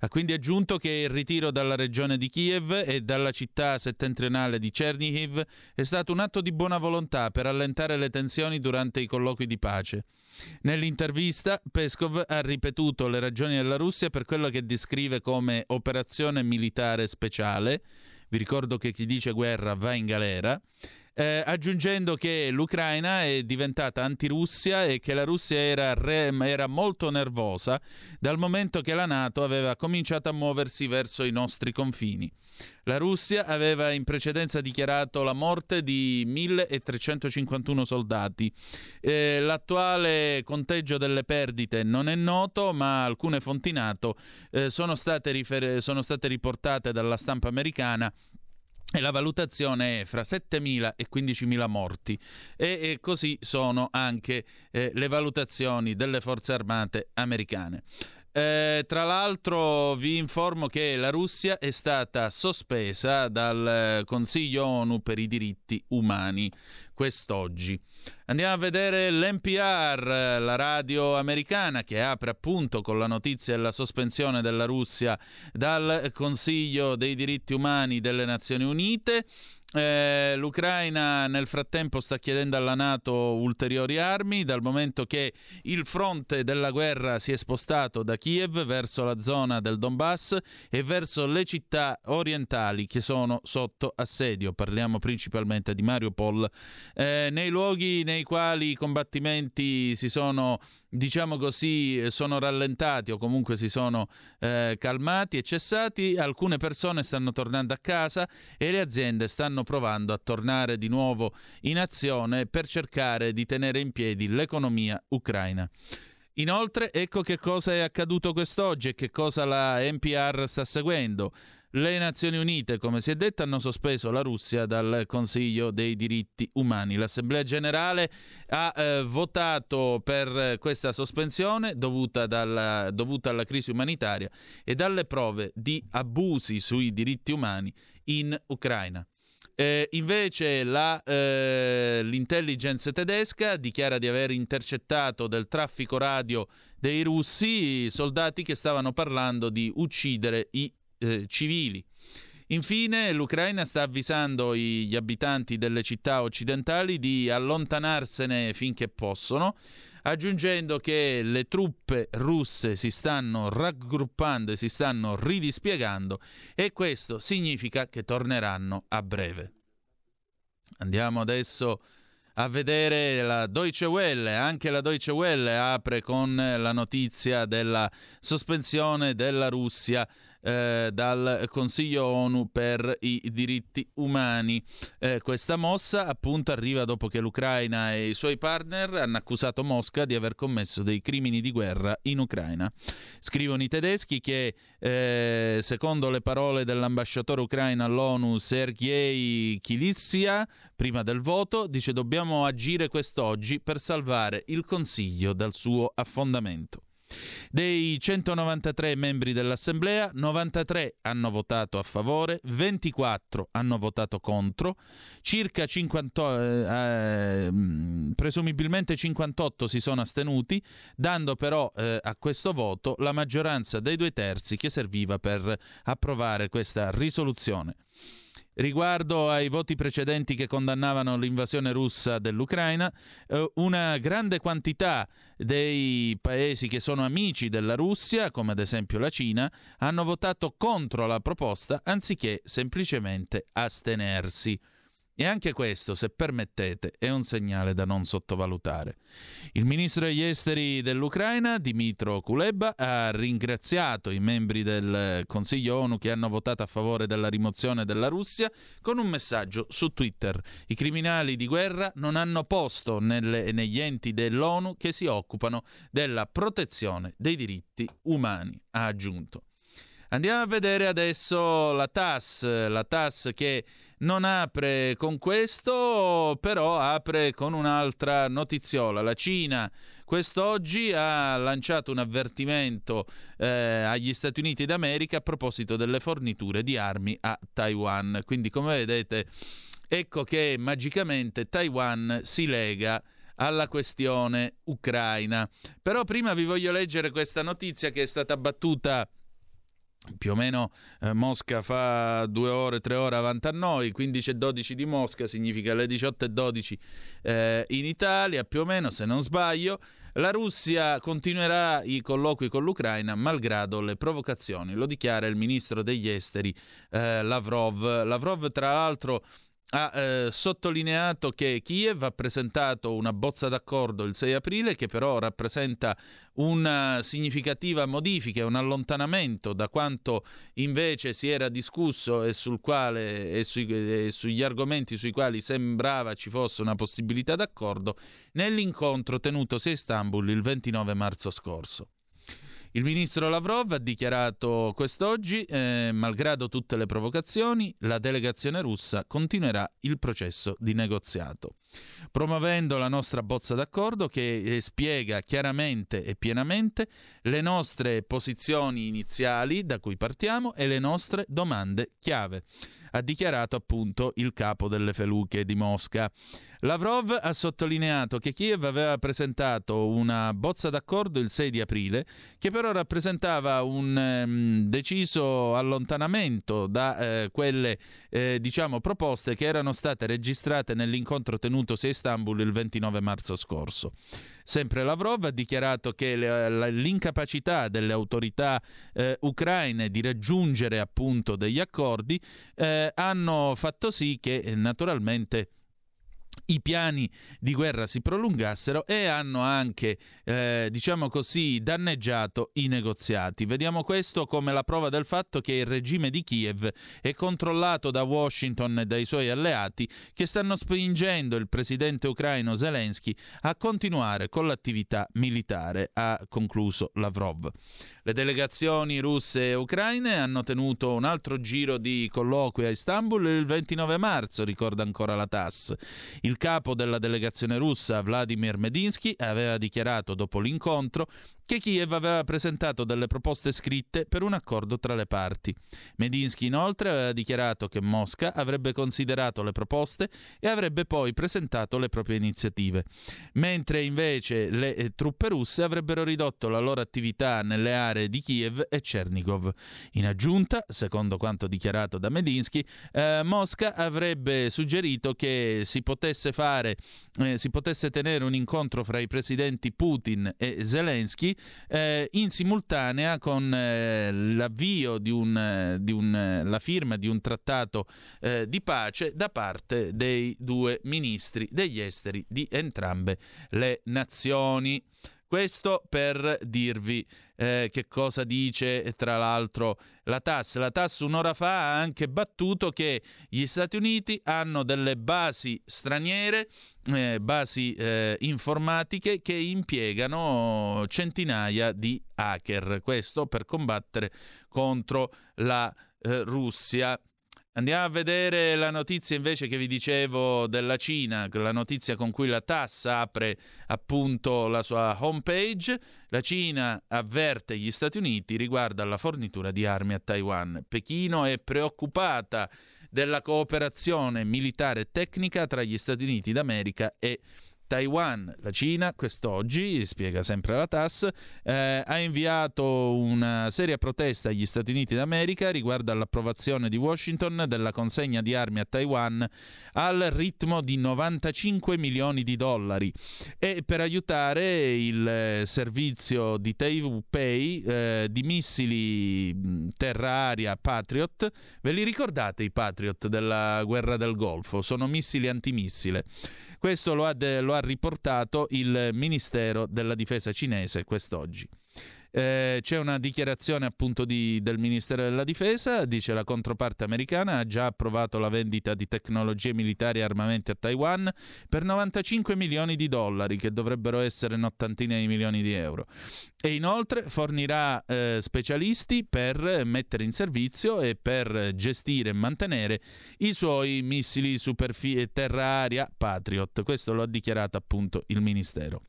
Ha quindi aggiunto che il ritiro dalla regione di Kiev e dalla città settentrionale di Chernihiv è stato un atto di buona volontà per allentare le tensioni durante i colloqui di pace. Nell'intervista Peskov ha ripetuto le ragioni della Russia per quello che descrive come operazione militare speciale. Vi ricordo che chi dice guerra va in galera. Eh, aggiungendo che l'Ucraina è diventata antirussia e che la Russia era, re- era molto nervosa dal momento che la Nato aveva cominciato a muoversi verso i nostri confini. La Russia aveva in precedenza dichiarato la morte di 1351 soldati. Eh, l'attuale conteggio delle perdite non è noto, ma alcune fonti NATO eh, sono, state rifer- sono state riportate dalla stampa americana e la valutazione è fra 7.000 e 15.000 morti e, e così sono anche eh, le valutazioni delle forze armate americane. Eh, tra l'altro vi informo che la Russia è stata sospesa dal Consiglio ONU per i diritti umani quest'oggi. Andiamo a vedere l'NPR, la radio americana che apre appunto con la notizia della sospensione della Russia dal Consiglio dei diritti umani delle Nazioni Unite. Eh, L'Ucraina nel frattempo sta chiedendo alla Nato ulteriori armi dal momento che il fronte della guerra si è spostato da Kiev verso la zona del Donbass e verso le città orientali che sono sotto assedio. Parliamo principalmente di Mariupol. Eh, nei luoghi nei quali i combattimenti si sono diciamo così, sono rallentati o comunque si sono eh, calmati e cessati, alcune persone stanno tornando a casa e le aziende stanno provando a tornare di nuovo in azione per cercare di tenere in piedi l'economia ucraina. Inoltre, ecco che cosa è accaduto quest'oggi e che cosa la NPR sta seguendo. Le Nazioni Unite, come si è detto, hanno sospeso la Russia dal Consiglio dei diritti umani. L'Assemblea generale ha eh, votato per questa sospensione dovuta, dalla, dovuta alla crisi umanitaria e dalle prove di abusi sui diritti umani in Ucraina. Eh, invece la, eh, l'intelligence tedesca dichiara di aver intercettato del traffico radio dei russi soldati che stavano parlando di uccidere i eh, civili. Infine, l'Ucraina sta avvisando gli abitanti delle città occidentali di allontanarsene finché possono, aggiungendo che le truppe russe si stanno raggruppando e si stanno ridispiegando e questo significa che torneranno a breve. Andiamo adesso a vedere la Deutsche Welle. Anche la Deutsche Welle apre con la notizia della sospensione della Russia eh, dal Consiglio ONU per i diritti umani. Eh, questa mossa appunto arriva dopo che l'Ucraina e i suoi partner hanno accusato Mosca di aver commesso dei crimini di guerra in Ucraina. Scrivono i tedeschi che eh, secondo le parole dell'ambasciatore ucraino all'ONU Sergei Kilitsia, prima del voto, dice dobbiamo agire quest'oggi per salvare il Consiglio dal suo affondamento. Dei 193 membri dell'Assemblea, 93 hanno votato a favore, 24 hanno votato contro, circa 50, eh, eh, presumibilmente 58 si sono astenuti, dando però eh, a questo voto la maggioranza dei due terzi che serviva per approvare questa risoluzione. Riguardo ai voti precedenti che condannavano l'invasione russa dell'Ucraina, eh, una grande quantità dei paesi che sono amici della Russia, come ad esempio la Cina, hanno votato contro la proposta anziché semplicemente astenersi. E anche questo, se permettete, è un segnale da non sottovalutare. Il ministro degli esteri dell'Ucraina, Dimitro Kuleba, ha ringraziato i membri del Consiglio ONU che hanno votato a favore della rimozione della Russia con un messaggio su Twitter. I criminali di guerra non hanno posto nelle, negli enti dell'ONU che si occupano della protezione dei diritti umani, ha aggiunto. Andiamo a vedere adesso la TAS, la TAS che non apre con questo, però apre con un'altra notiziola. La Cina quest'oggi ha lanciato un avvertimento eh, agli Stati Uniti d'America a proposito delle forniture di armi a Taiwan. Quindi, come vedete, ecco che magicamente Taiwan si lega alla questione ucraina. Però prima vi voglio leggere questa notizia che è stata battuta più o meno eh, Mosca fa due ore, tre ore avanti a noi, 15 e 12 di Mosca significa le 18 e 12 eh, in Italia, più o meno se non sbaglio. La Russia continuerà i colloqui con l'Ucraina malgrado le provocazioni, lo dichiara il ministro degli esteri eh, Lavrov. Lavrov tra l'altro ha eh, sottolineato che Kiev ha presentato una bozza d'accordo il 6 aprile che però rappresenta una significativa modifica e un allontanamento da quanto invece si era discusso e, quale, e, sui, e sugli argomenti sui quali sembrava ci fosse una possibilità d'accordo nell'incontro tenutosi a Istanbul il 29 marzo scorso. Il ministro Lavrov ha dichiarato quest'oggi, eh, malgrado tutte le provocazioni, la delegazione russa continuerà il processo di negoziato. Promuovendo la nostra bozza d'accordo che eh, spiega chiaramente e pienamente le nostre posizioni iniziali da cui partiamo e le nostre domande chiave ha dichiarato appunto il capo delle feluche di Mosca. Lavrov ha sottolineato che Kiev aveva presentato una bozza d'accordo il 6 di aprile, che però rappresentava un um, deciso allontanamento da eh, quelle eh, diciamo, proposte che erano state registrate nell'incontro tenutosi a Istanbul il 29 marzo scorso. Sempre Lavrov ha dichiarato che l'incapacità delle autorità eh, ucraine di raggiungere appunto degli accordi eh, hanno fatto sì che eh, naturalmente i piani di guerra si prolungassero e hanno anche, eh, diciamo così, danneggiato i negoziati. Vediamo questo come la prova del fatto che il regime di Kiev è controllato da Washington e dai suoi alleati che stanno spingendo il presidente ucraino Zelensky a continuare con l'attività militare, ha concluso Lavrov. Le delegazioni russe e ucraine hanno tenuto un altro giro di colloqui a Istanbul il 29 marzo, ricorda ancora la TASS. Il capo della delegazione russa, Vladimir Medinsky, aveva dichiarato dopo l'incontro che Kiev aveva presentato delle proposte scritte per un accordo tra le parti. Medinsky inoltre aveva dichiarato che Mosca avrebbe considerato le proposte e avrebbe poi presentato le proprie iniziative, mentre invece le eh, truppe russe avrebbero ridotto la loro attività nelle aree di Kiev e Chernigov. In aggiunta, secondo quanto dichiarato da Medinsky, eh, Mosca avrebbe suggerito che si potesse fare eh, si potesse tenere un incontro fra i presidenti Putin e Zelensky eh, in simultanea con eh, l'avvio di, un, di un, la firma di un trattato eh, di pace da parte dei due ministri degli esteri di entrambe le nazioni. Questo per dirvi eh, che cosa dice tra l'altro la TAS. La TAS un'ora fa ha anche battuto che gli Stati Uniti hanno delle basi straniere, eh, basi eh, informatiche che impiegano centinaia di hacker. Questo per combattere contro la eh, Russia. Andiamo a vedere la notizia invece che vi dicevo della Cina, la notizia con cui la TAS apre appunto la sua homepage. La Cina avverte gli Stati Uniti riguardo alla fornitura di armi a Taiwan. Pechino è preoccupata della cooperazione militare e tecnica tra gli Stati Uniti d'America e Taiwan, la Cina, quest'oggi, spiega sempre la TAS, eh, ha inviato una seria protesta agli Stati Uniti d'America riguardo all'approvazione di Washington della consegna di armi a Taiwan al ritmo di 95 milioni di dollari e per aiutare il servizio di Taipei eh, di missili terra-aria Patriot. Ve li ricordate i Patriot della guerra del Golfo? Sono missili antimissile. Questo lo ha, de- lo ha riportato il Ministero della Difesa cinese quest'oggi. Eh, c'è una dichiarazione appunto di, del Ministero della Difesa, dice la controparte americana ha già approvato la vendita di tecnologie militari e armamenti a Taiwan per 95 milioni di dollari, che dovrebbero essere un'ottantina di milioni di euro. E inoltre fornirà eh, specialisti per mettere in servizio e per gestire e mantenere i suoi missili superfi- terra-aria Patriot. Questo lo ha dichiarato appunto il Ministero.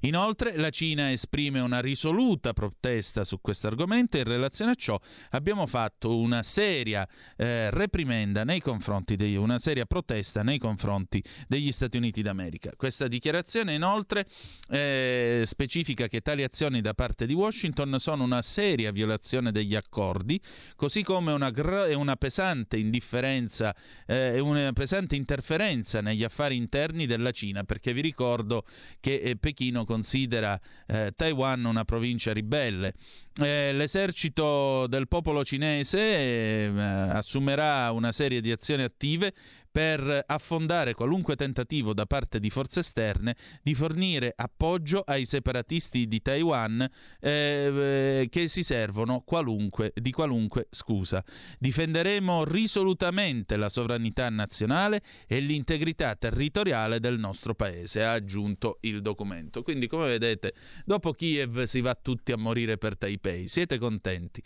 Inoltre la Cina esprime una risoluta protesta su questo argomento e in relazione a ciò abbiamo fatto una seria eh, reprimenda nei confronti di una seria protesta nei confronti degli Stati Uniti d'America. Questa dichiarazione inoltre eh, specifica che tali azioni da parte di Washington sono una seria violazione degli accordi, così come una, gr- una pesante indifferenza e eh, una pesante interferenza negli affari interni della Cina, perché vi ricordo che eh, Pechino considera eh, Taiwan una provincia ribelle. Eh, l'esercito del popolo cinese eh, assumerà una serie di azioni attive per affondare qualunque tentativo da parte di forze esterne di fornire appoggio ai separatisti di Taiwan eh, che si servono qualunque, di qualunque scusa. Difenderemo risolutamente la sovranità nazionale e l'integrità territoriale del nostro paese, ha aggiunto il documento. Quindi, come vedete, dopo Kiev si va tutti a morire per Taipei. Siete contenti?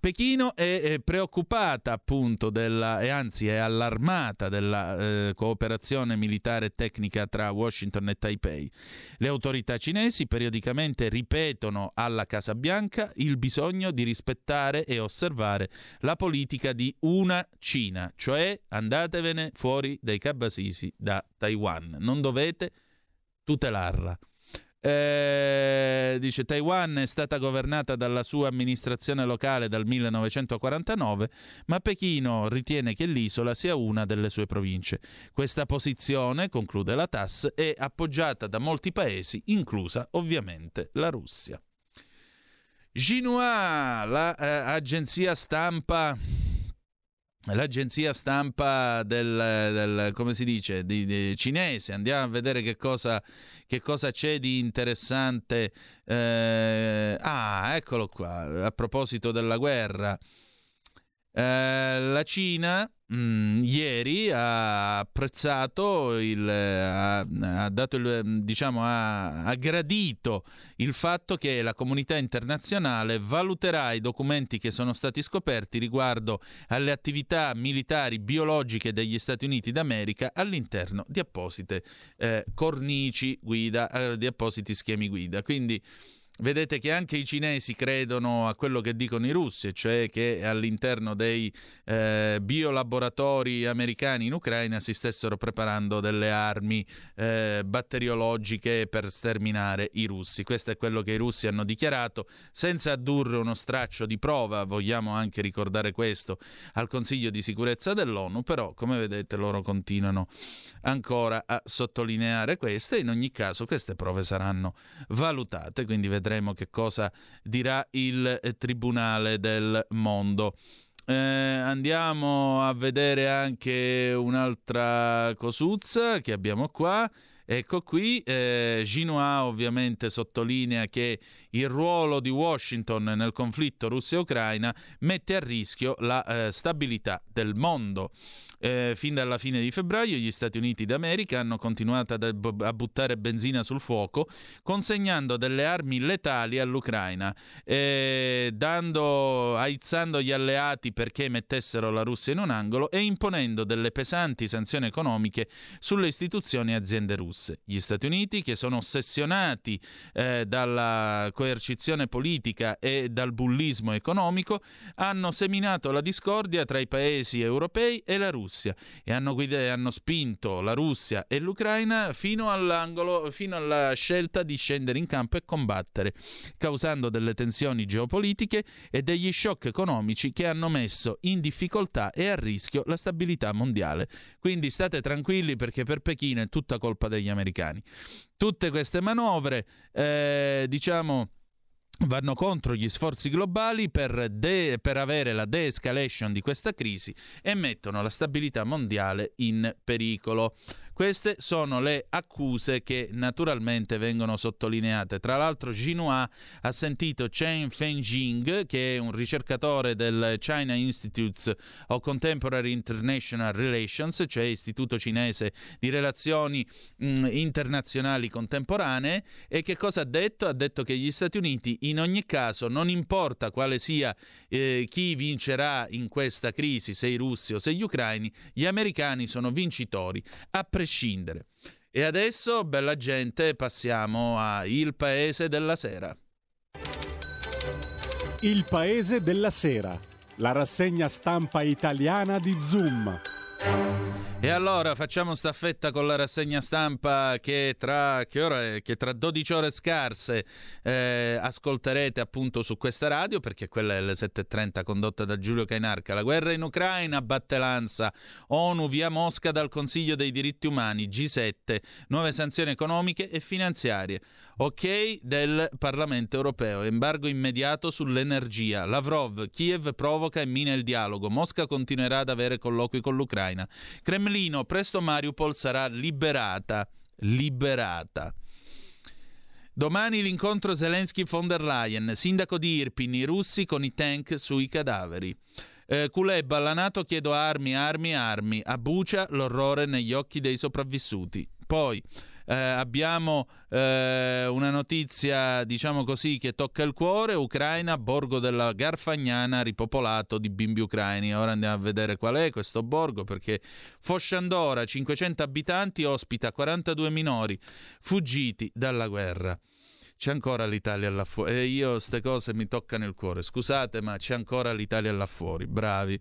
Pechino è, è preoccupata appunto della, e anzi è allarmata della eh, cooperazione militare e tecnica tra Washington e Taipei. Le autorità cinesi periodicamente ripetono alla Casa Bianca il bisogno di rispettare e osservare la politica di una Cina, cioè andatevene fuori dai cabasisi da Taiwan, non dovete tutelarla. Eh, dice Taiwan è stata governata dalla sua amministrazione locale dal 1949, ma Pechino ritiene che l'isola sia una delle sue province. Questa posizione, conclude la TAS, è appoggiata da molti paesi, inclusa ovviamente la Russia. Xinhua, l'agenzia la, eh, stampa l'agenzia stampa del, del, come si dice, di, di cinese. Andiamo a vedere che cosa, che cosa c'è di interessante. Eh, ah, eccolo qua, a proposito della guerra. Eh, la Cina mh, mm, ieri ha apprezzato, il, ha, ha, dato il, diciamo, ha, ha gradito il fatto che la comunità internazionale valuterà i documenti che sono stati scoperti riguardo alle attività militari biologiche degli Stati Uniti d'America all'interno di apposite eh, cornici guida, eh, di appositi schemi guida. Quindi Vedete che anche i cinesi credono a quello che dicono i russi, cioè che all'interno dei eh, biolaboratori americani in Ucraina si stessero preparando delle armi eh, batteriologiche per sterminare i russi. Questo è quello che i russi hanno dichiarato, senza addurre uno straccio di prova, vogliamo anche ricordare questo al Consiglio di sicurezza dell'ONU, però come vedete loro continuano ancora a sottolineare questo e in ogni caso queste prove saranno valutate, quindi vedremo vedremo che cosa dirà il eh, Tribunale del Mondo. Eh, andiamo a vedere anche un'altra cosuzza che abbiamo qua. Ecco qui, eh, Xinhua ovviamente sottolinea che il ruolo di Washington nel conflitto Russia-Ucraina mette a rischio la eh, stabilità del mondo. Eh, fin dalla fine di febbraio gli Stati Uniti d'America hanno continuato ad, a buttare benzina sul fuoco, consegnando delle armi letali all'Ucraina, eh, dando, aizzando gli alleati perché mettessero la Russia in un angolo e imponendo delle pesanti sanzioni economiche sulle istituzioni e aziende russe. Gli Stati Uniti, che sono ossessionati eh, dalla coercizione politica e dal bullismo economico, hanno seminato la discordia tra i paesi europei e la Russia e hanno, guidato, hanno spinto la Russia e l'Ucraina fino fino alla scelta di scendere in campo e combattere, causando delle tensioni geopolitiche e degli shock economici che hanno messo in difficoltà e a rischio la stabilità mondiale. Quindi state tranquilli perché per Pechino è tutta colpa degli americani. Tutte queste manovre, eh, diciamo vanno contro gli sforzi globali per, de- per, avere la de-escalation di questa crisi e mettono la stabilità mondiale in pericolo. Queste sono le accuse che naturalmente vengono sottolineate. Tra l'altro Xinhua ha sentito Chen Fengjing, che è un ricercatore del China Institute of Contemporary International Relations, cioè Istituto Cinese di Relazioni mh, Internazionali Contemporanee, e che cosa ha detto? Ha detto che gli Stati Uniti in ogni caso, non importa quale sia eh, chi vincerà in questa crisi, se i russi o se gli ucraini, gli americani sono vincitori, a prescindere. E adesso, bella gente, passiamo a Il Paese della Sera. Il Paese della Sera, la rassegna stampa italiana di Zoom. E allora facciamo staffetta con la rassegna stampa che tra, che che tra 12 ore scarse eh, ascolterete appunto su questa radio perché quella è le 7.30 condotta da Giulio Cainarca. La guerra in Ucraina, battelanza, ONU via Mosca dal Consiglio dei diritti umani, G7, nuove sanzioni economiche e finanziarie. Ok del Parlamento europeo, embargo immediato sull'energia. Lavrov, Kiev provoca e mina il dialogo. Mosca continuerà ad avere colloqui con l'Ucraina. Cremlino, presto Mariupol sarà liberata. Liberata. Domani l'incontro Zelensky-von der Leyen, sindaco di Irpin, i russi con i tank sui cadaveri. Eh, Kuleba, alla Nato chiedo armi, armi, armi. A Bucia l'orrore negli occhi dei sopravvissuti. Poi eh, abbiamo eh, una notizia, diciamo così, che tocca il cuore. Ucraina, borgo della Garfagnana ripopolato di bimbi ucraini. Ora andiamo a vedere qual è questo borgo perché Fosciandora, 500 abitanti, ospita 42 minori fuggiti dalla guerra. C'è ancora l'Italia là fuori. E io queste cose mi toccano il cuore. Scusate, ma c'è ancora l'Italia là fuori. Bravi.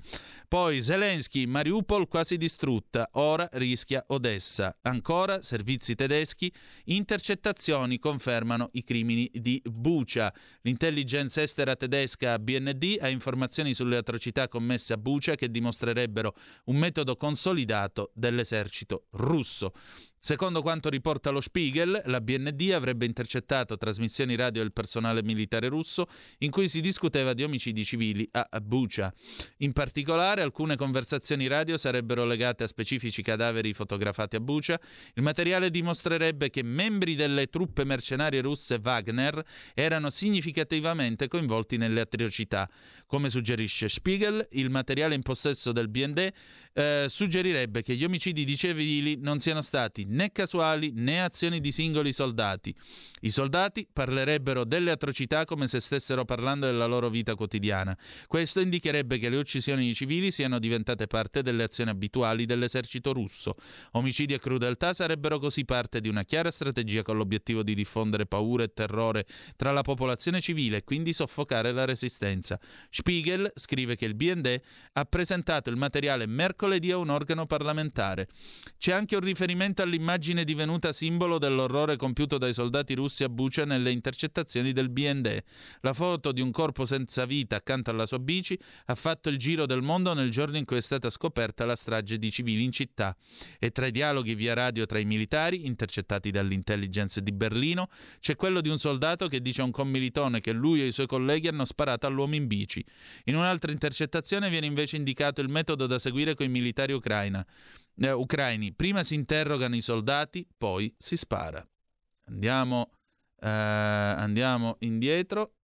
Poi Zelensky, Mariupol quasi distrutta. Ora rischia Odessa. Ancora servizi tedeschi. Intercettazioni confermano i crimini di Bucia. L'intelligence estera tedesca BND ha informazioni sulle atrocità commesse a Bucia che dimostrerebbero un metodo consolidato dell'esercito russo. Secondo quanto riporta lo Spiegel, la BND avrebbe intercettato trasmissioni radio del personale militare russo in cui si discuteva di omicidi civili a Bucha. In particolare, alcune conversazioni radio sarebbero legate a specifici cadaveri fotografati a Bucha. Il materiale dimostrerebbe che membri delle truppe mercenarie russe Wagner erano significativamente coinvolti nelle atrocità. Come suggerisce Spiegel, il materiale in possesso del BND eh, suggerirebbe che gli omicidi di civili non siano stati né casuali né azioni di singoli soldati. I soldati parlerebbero delle atrocità come se stessero parlando della loro vita quotidiana. Questo indicherebbe che le uccisioni di civili siano diventate parte delle azioni abituali dell'esercito russo. Omicidi e crudeltà sarebbero così parte di una chiara strategia con l'obiettivo di diffondere paura e terrore tra la popolazione civile e quindi soffocare la resistenza. Spiegel scrive che il BND ha presentato il materiale mercoledì a un organo parlamentare. C'è anche un riferimento all'immagine divenuta simbolo dell'orrore compiuto dai soldati russi a Bucha nelle intercettazioni del BND. La foto di un corpo senza vita accanto alla sua bici ha fatto il giro del mondo nel giorno in cui è stata scoperta la strage di civili in città. E tra i dialoghi via radio tra i militari, intercettati dall'intelligence di Berlino, c'è quello di un soldato che dice a un commilitone che lui e i suoi colleghi hanno sparato all'uomo in bici. In un'altra intercettazione viene invece indicato il metodo da seguire con i militari ucraina, eh, ucraini. Prima si interrogano i soldati, poi si spara. Andiamo, eh, andiamo indietro.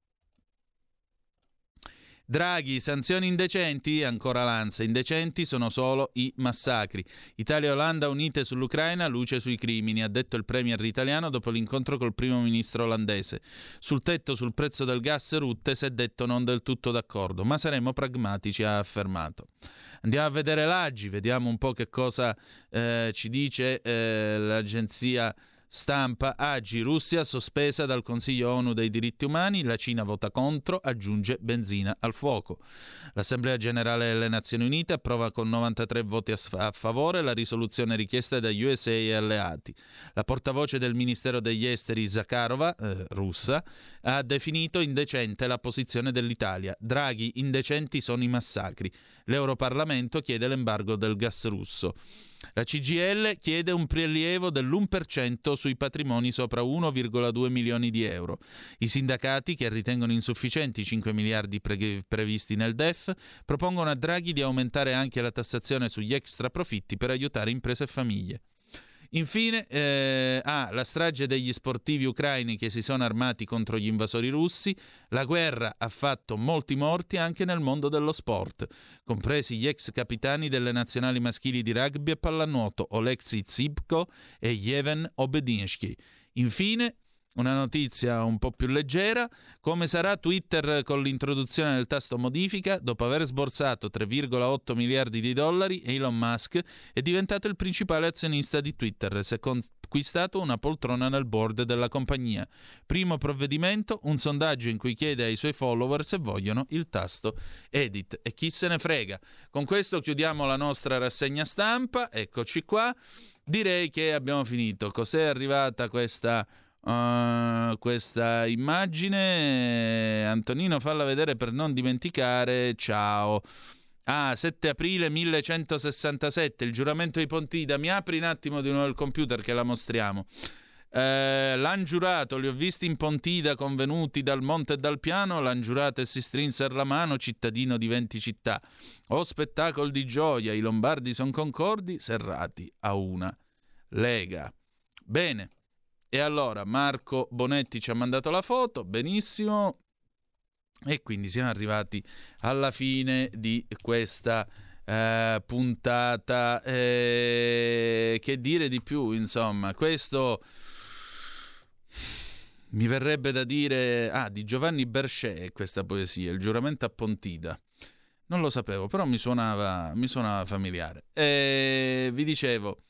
Draghi, sanzioni indecenti? Ancora Lanza. Indecenti sono solo i massacri. Italia e Olanda unite sull'Ucraina, luce sui crimini, ha detto il premier italiano dopo l'incontro col primo ministro olandese. Sul tetto sul prezzo del gas Rutte si è detto non del tutto d'accordo, ma saremo pragmatici, ha affermato. Andiamo a vedere l'Aggi, vediamo un po' che cosa eh, ci dice eh, l'agenzia Stampa Agi, Russia sospesa dal Consiglio ONU dei diritti umani, la Cina vota contro, aggiunge benzina al fuoco. L'Assemblea generale delle Nazioni Unite approva con 93 voti a, a favore la risoluzione richiesta dagli USA e alleati. La portavoce del Ministero degli Esteri Zakharova, eh, russa, ha definito indecente la posizione dell'Italia. Draghi, indecenti sono i massacri. L'Europarlamento chiede l'embargo del gas russo. La CGL chiede un prelievo dell'1% sui patrimoni sopra 1,2 milioni di euro. I sindacati, che ritengono insufficienti i 5 miliardi pre- previsti nel DEF, propongono a Draghi di aumentare anche la tassazione sugli extra profitti per aiutare imprese e famiglie. Infine, eh, ah, la strage degli sportivi ucraini che si sono armati contro gli invasori russi. La guerra ha fatto molti morti anche nel mondo dello sport, compresi gli ex capitani delle nazionali maschili di rugby e pallanuoto Oleksiy Tsipko e Yeven Obedinsky. Infine, una notizia un po' più leggera, come sarà Twitter con l'introduzione del tasto modifica, dopo aver sborsato 3,8 miliardi di dollari, Elon Musk è diventato il principale azionista di Twitter, si è conquistato una poltrona nel board della compagnia. Primo provvedimento, un sondaggio in cui chiede ai suoi follower se vogliono il tasto edit e chi se ne frega. Con questo chiudiamo la nostra rassegna stampa, eccoci qua. Direi che abbiamo finito. Cos'è arrivata questa Uh, questa immagine. Antonino, falla vedere per non dimenticare. Ciao. Ah, 7 aprile 1167, il giuramento di Pontida. Mi apri un attimo di nuovo il computer che la mostriamo. Eh, l'han giurato, li ho visti in Pontida convenuti dal monte e dal piano, l'han giurato e si strinser la mano, cittadino di venti città. O spettacolo di gioia, i lombardi son concordi, serrati a una lega. Bene, e allora Marco Bonetti ci ha mandato la foto, benissimo, e quindi siamo arrivati alla fine di questa eh, puntata. Eh, che dire di più, insomma, questo mi verrebbe da dire, ah, di Giovanni Berchet questa poesia, il giuramento a Pontida. Non lo sapevo, però mi suonava, mi suonava familiare. E vi dicevo,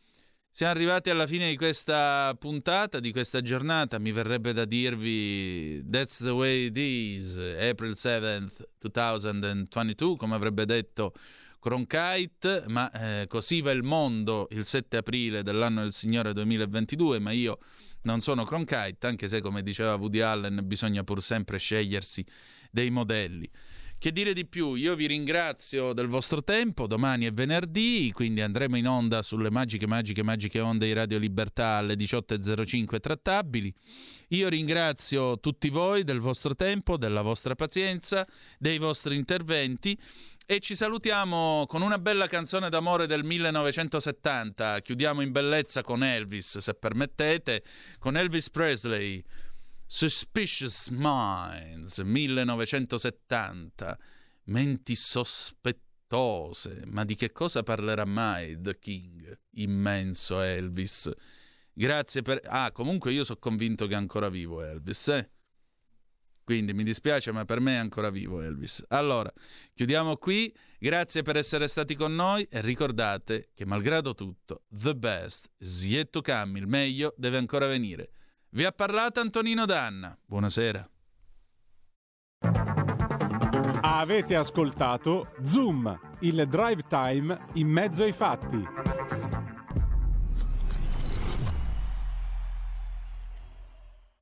siamo arrivati alla fine di questa puntata, di questa giornata. Mi verrebbe da dirvi That's the way it is, April 7th, 2022, come avrebbe detto Cronkite, ma eh, così va il mondo il 7 aprile dell'anno del Signore 2022, ma io non sono Cronkite, anche se come diceva Woody Allen bisogna pur sempre scegliersi dei modelli. Che dire di più? Io vi ringrazio del vostro tempo, domani è venerdì, quindi andremo in onda sulle magiche, magiche, magiche onde di Radio Libertà alle 18.05 trattabili. Io ringrazio tutti voi del vostro tempo, della vostra pazienza, dei vostri interventi e ci salutiamo con una bella canzone d'amore del 1970. Chiudiamo in bellezza con Elvis, se permettete, con Elvis Presley. Suspicious Minds 1970 Menti sospettose. Ma di che cosa parlerà mai The King immenso Elvis? Grazie per ah comunque io sono convinto che è ancora vivo Elvis eh? quindi mi dispiace ma per me è ancora vivo Elvis. Allora chiudiamo qui. Grazie per essere stati con noi. E ricordate che malgrado tutto the best is yet to come. Il meglio deve ancora venire vi ha parlato Antonino Danna. Buonasera. Avete ascoltato Zoom, il drive time in mezzo ai fatti.